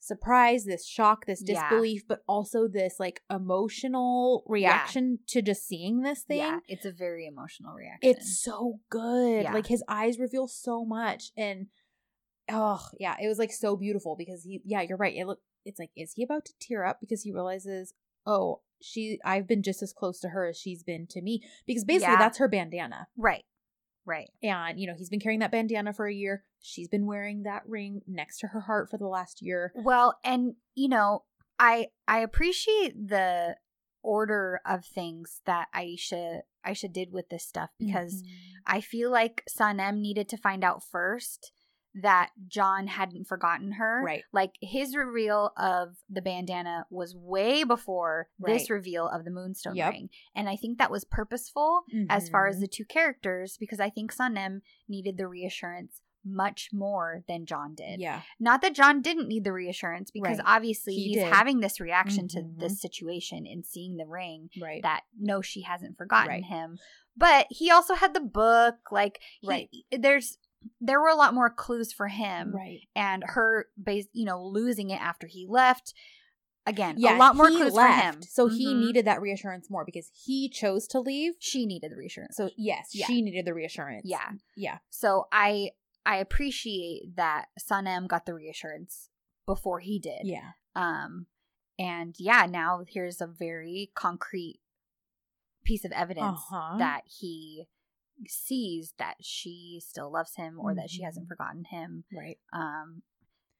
surprise, this shock, this Yeah. disbelief, but also this like emotional reaction to just seeing this thing. Yeah, it's a very emotional reaction. It's so good. Yeah. Like his eyes reveal so much and oh, yeah, it was like so beautiful because he yeah, you're right. It look it's like is he about to tear up because he realizes, "Oh, she I've been just as close to her as she's been to me." Because basically Yeah. that's her bandana. right, right. And, you know, he's been carrying that bandana for a year. She's been wearing that ring next to her heart for the last year. Well, and you know, I I appreciate the order of things that Aisha Aisha did with this stuff because Mhm. I feel like Sanem needed to find out first that John hadn't forgotten her. Right. Like his reveal of the bandana was way before this reveal of the moonstone Yep. ring. And I think that was purposeful as far as Mhm. the two characters because I think Sanem needed the reassurance much more than John did. Yeah. Not that John didn't need the reassurance because Right. obviously He he's did. having this reaction Mhm. to this situation and seeing the ring Right. that no she hasn't forgotten Right. him. But he also had the book like he- Right. there's there were a lot more clues for him right. and her base you know losing it after he left again Yeah, a lot more clues left, for him So he Mhm. needed that reassurance more because he chose to leave. she needed the reassurance So yes, Yeah. she needed the reassurance. yeah Yeah. so i i appreciate that sanem got the reassurance before he did Yeah. um and yeah now here's a very concrete piece of evidence Uh-huh. that he sees that she still loves him or that she hasn't Mhm. forgotten him Right. um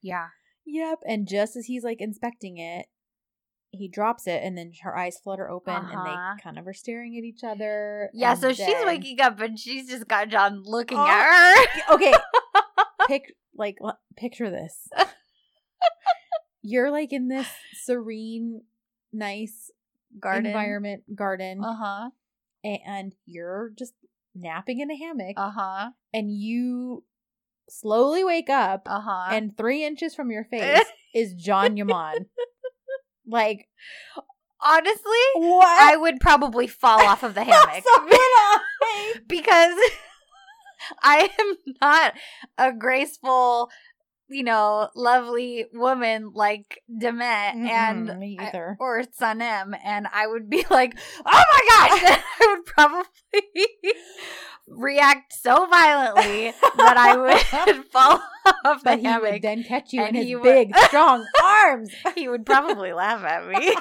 yeah Yep. And just as he's like inspecting it, he drops it and then her eyes flutter open and Uh-huh. they kind of are staring at each other. yeah and so she's waking up and she's just got john looking Oh. at her Okay. *laughs* Pic like picture this. You're like in this serene, nice garden environment garden uh-huh and you're just napping in a hammock uh-huh and you slowly wake up uh-huh and three inches from your *laughs* face is Can Yaman. like honestly what? i would probably fall off of the *laughs* hammock So would I. *laughs* because I am not a graceful, you know, lovely woman like Demet and Mm-mm, me I- either. or Sanem, and I would be *laughs* like, "Oh my gosh!" *laughs* I would probably *laughs* react so violently that I would fall off the But he hammock. would then catch you and in his would- big, strong arms. he would probably laugh at me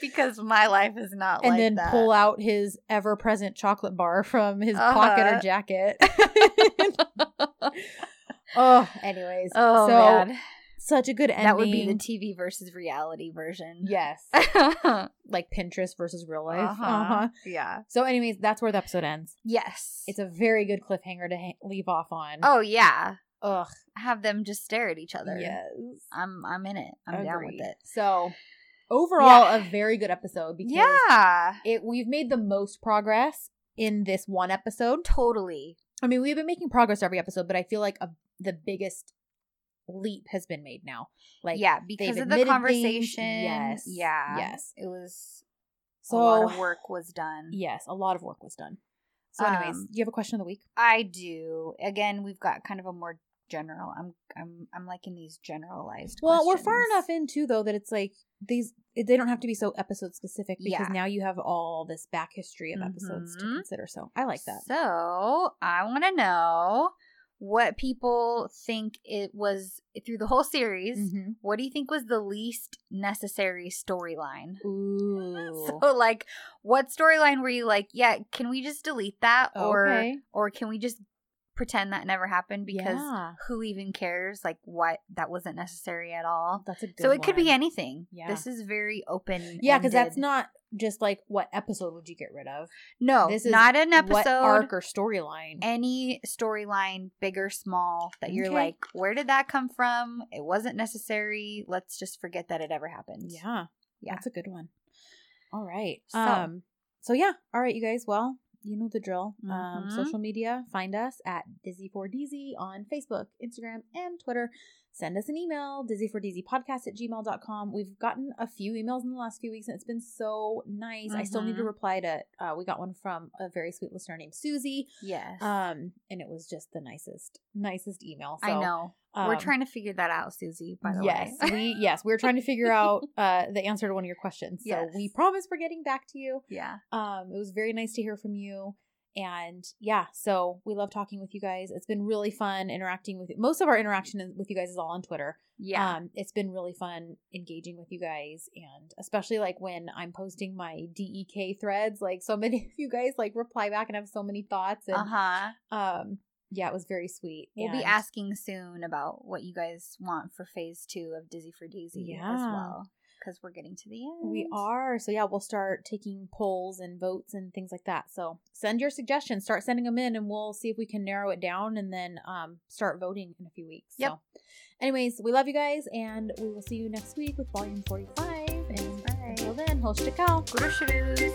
because my life is not and like then that. pull out his ever-present chocolate bar from his pocket Uh-huh. or jacket. Oh, anyways. oh so man, such a good ending. that would be the TV versus reality version. yes, uh-huh. *laughs* like Pinterest versus real life. Uh-huh. Yeah. So, anyways, that's where the episode ends. Yes. It's a very good cliffhanger to ha- leave off on. oh yeah. ugh, Have them just stare at each other. yes, I'm I'm in it. I'm down with it. So, overall, Yeah. a very good episode because Yeah. it we've made the most progress in this one episode. Totally. I mean, we've been making progress every episode, but I feel like a, the biggest leap has been made now. Like, yeah, because of the conversation. things. Yes. Yeah. Yes. It was so a lot of work was done. Yes, a lot of work was done. So, anyways, Um, do you have a question of the week? I do. Again, we've got kind of a more general. I'm I'm I'm liking these generalized. Well, we're far enough in too, though, that it's like these. They don't have to be so episode specific because Yeah. now you have all this back history of episodes to Mhm. consider. So I like that. So I want to know what people think it was through the whole series. Mhm. What do you think was the least necessary storyline? *laughs* Ooh. So, like, what storyline were you like, yeah, can we just delete that, or okay. or can we just pretend that never happened because yeah, who even cares? Like, what that wasn't necessary at all. that's a good. So it could be anything. Yeah. This is very open. Yeah, because that's not just like what episode would you get rid of? no, this is not an What episode. arc or storyline? any storyline, big or small, that you're Okay. like, where did that come from? It wasn't necessary. Let's just forget that it ever happened. Yeah, Yeah. that's a good one. All right. So- um. So yeah. All right, you guys. Well, you know the drill. Um. Mhm. Social media. Find us at Dizzy4Dizzy on Facebook, Instagram, and Twitter. Send us an email, dizzy4dzpodcast at gmail.com. We've gotten a few emails in the last few weeks, and it's been so nice. I still need to Mhm. reply to. Uh, we got one from a very sweet listener named Susie. Yes. Um, and it was just the nicest, nicest email. So, I know. We're um, trying to figure that out, Susie, by the yes, way. we *laughs* yes, we're trying to figure out *laughs* uh the answer to one of your questions. So Yes. we promise we're getting back to you. yeah. Um, it was very nice to hear from you. And yeah, so we love talking with you guys. It's been really fun interacting with most of our interaction with you guys is all on Twitter. Yeah. Um, it's been really fun engaging with you guys and especially like when I'm posting my DEK threads, like so *laughs* many of you guys like reply back and have so many thoughts and uh huh. um yeah, it was very sweet. We'll be asking soon about what you guys want for phase two of Dizzy for Daisy as well. Because we're getting to the end. We are. So yeah, we'll start taking polls and votes and things like that. So send your suggestions, start sending them in and we'll see if we can narrow it down and then um start voting in a few weeks. Yep. So anyways, we love you guys and we will see you next week with volume 45 and Right. until then, host out. Groceries.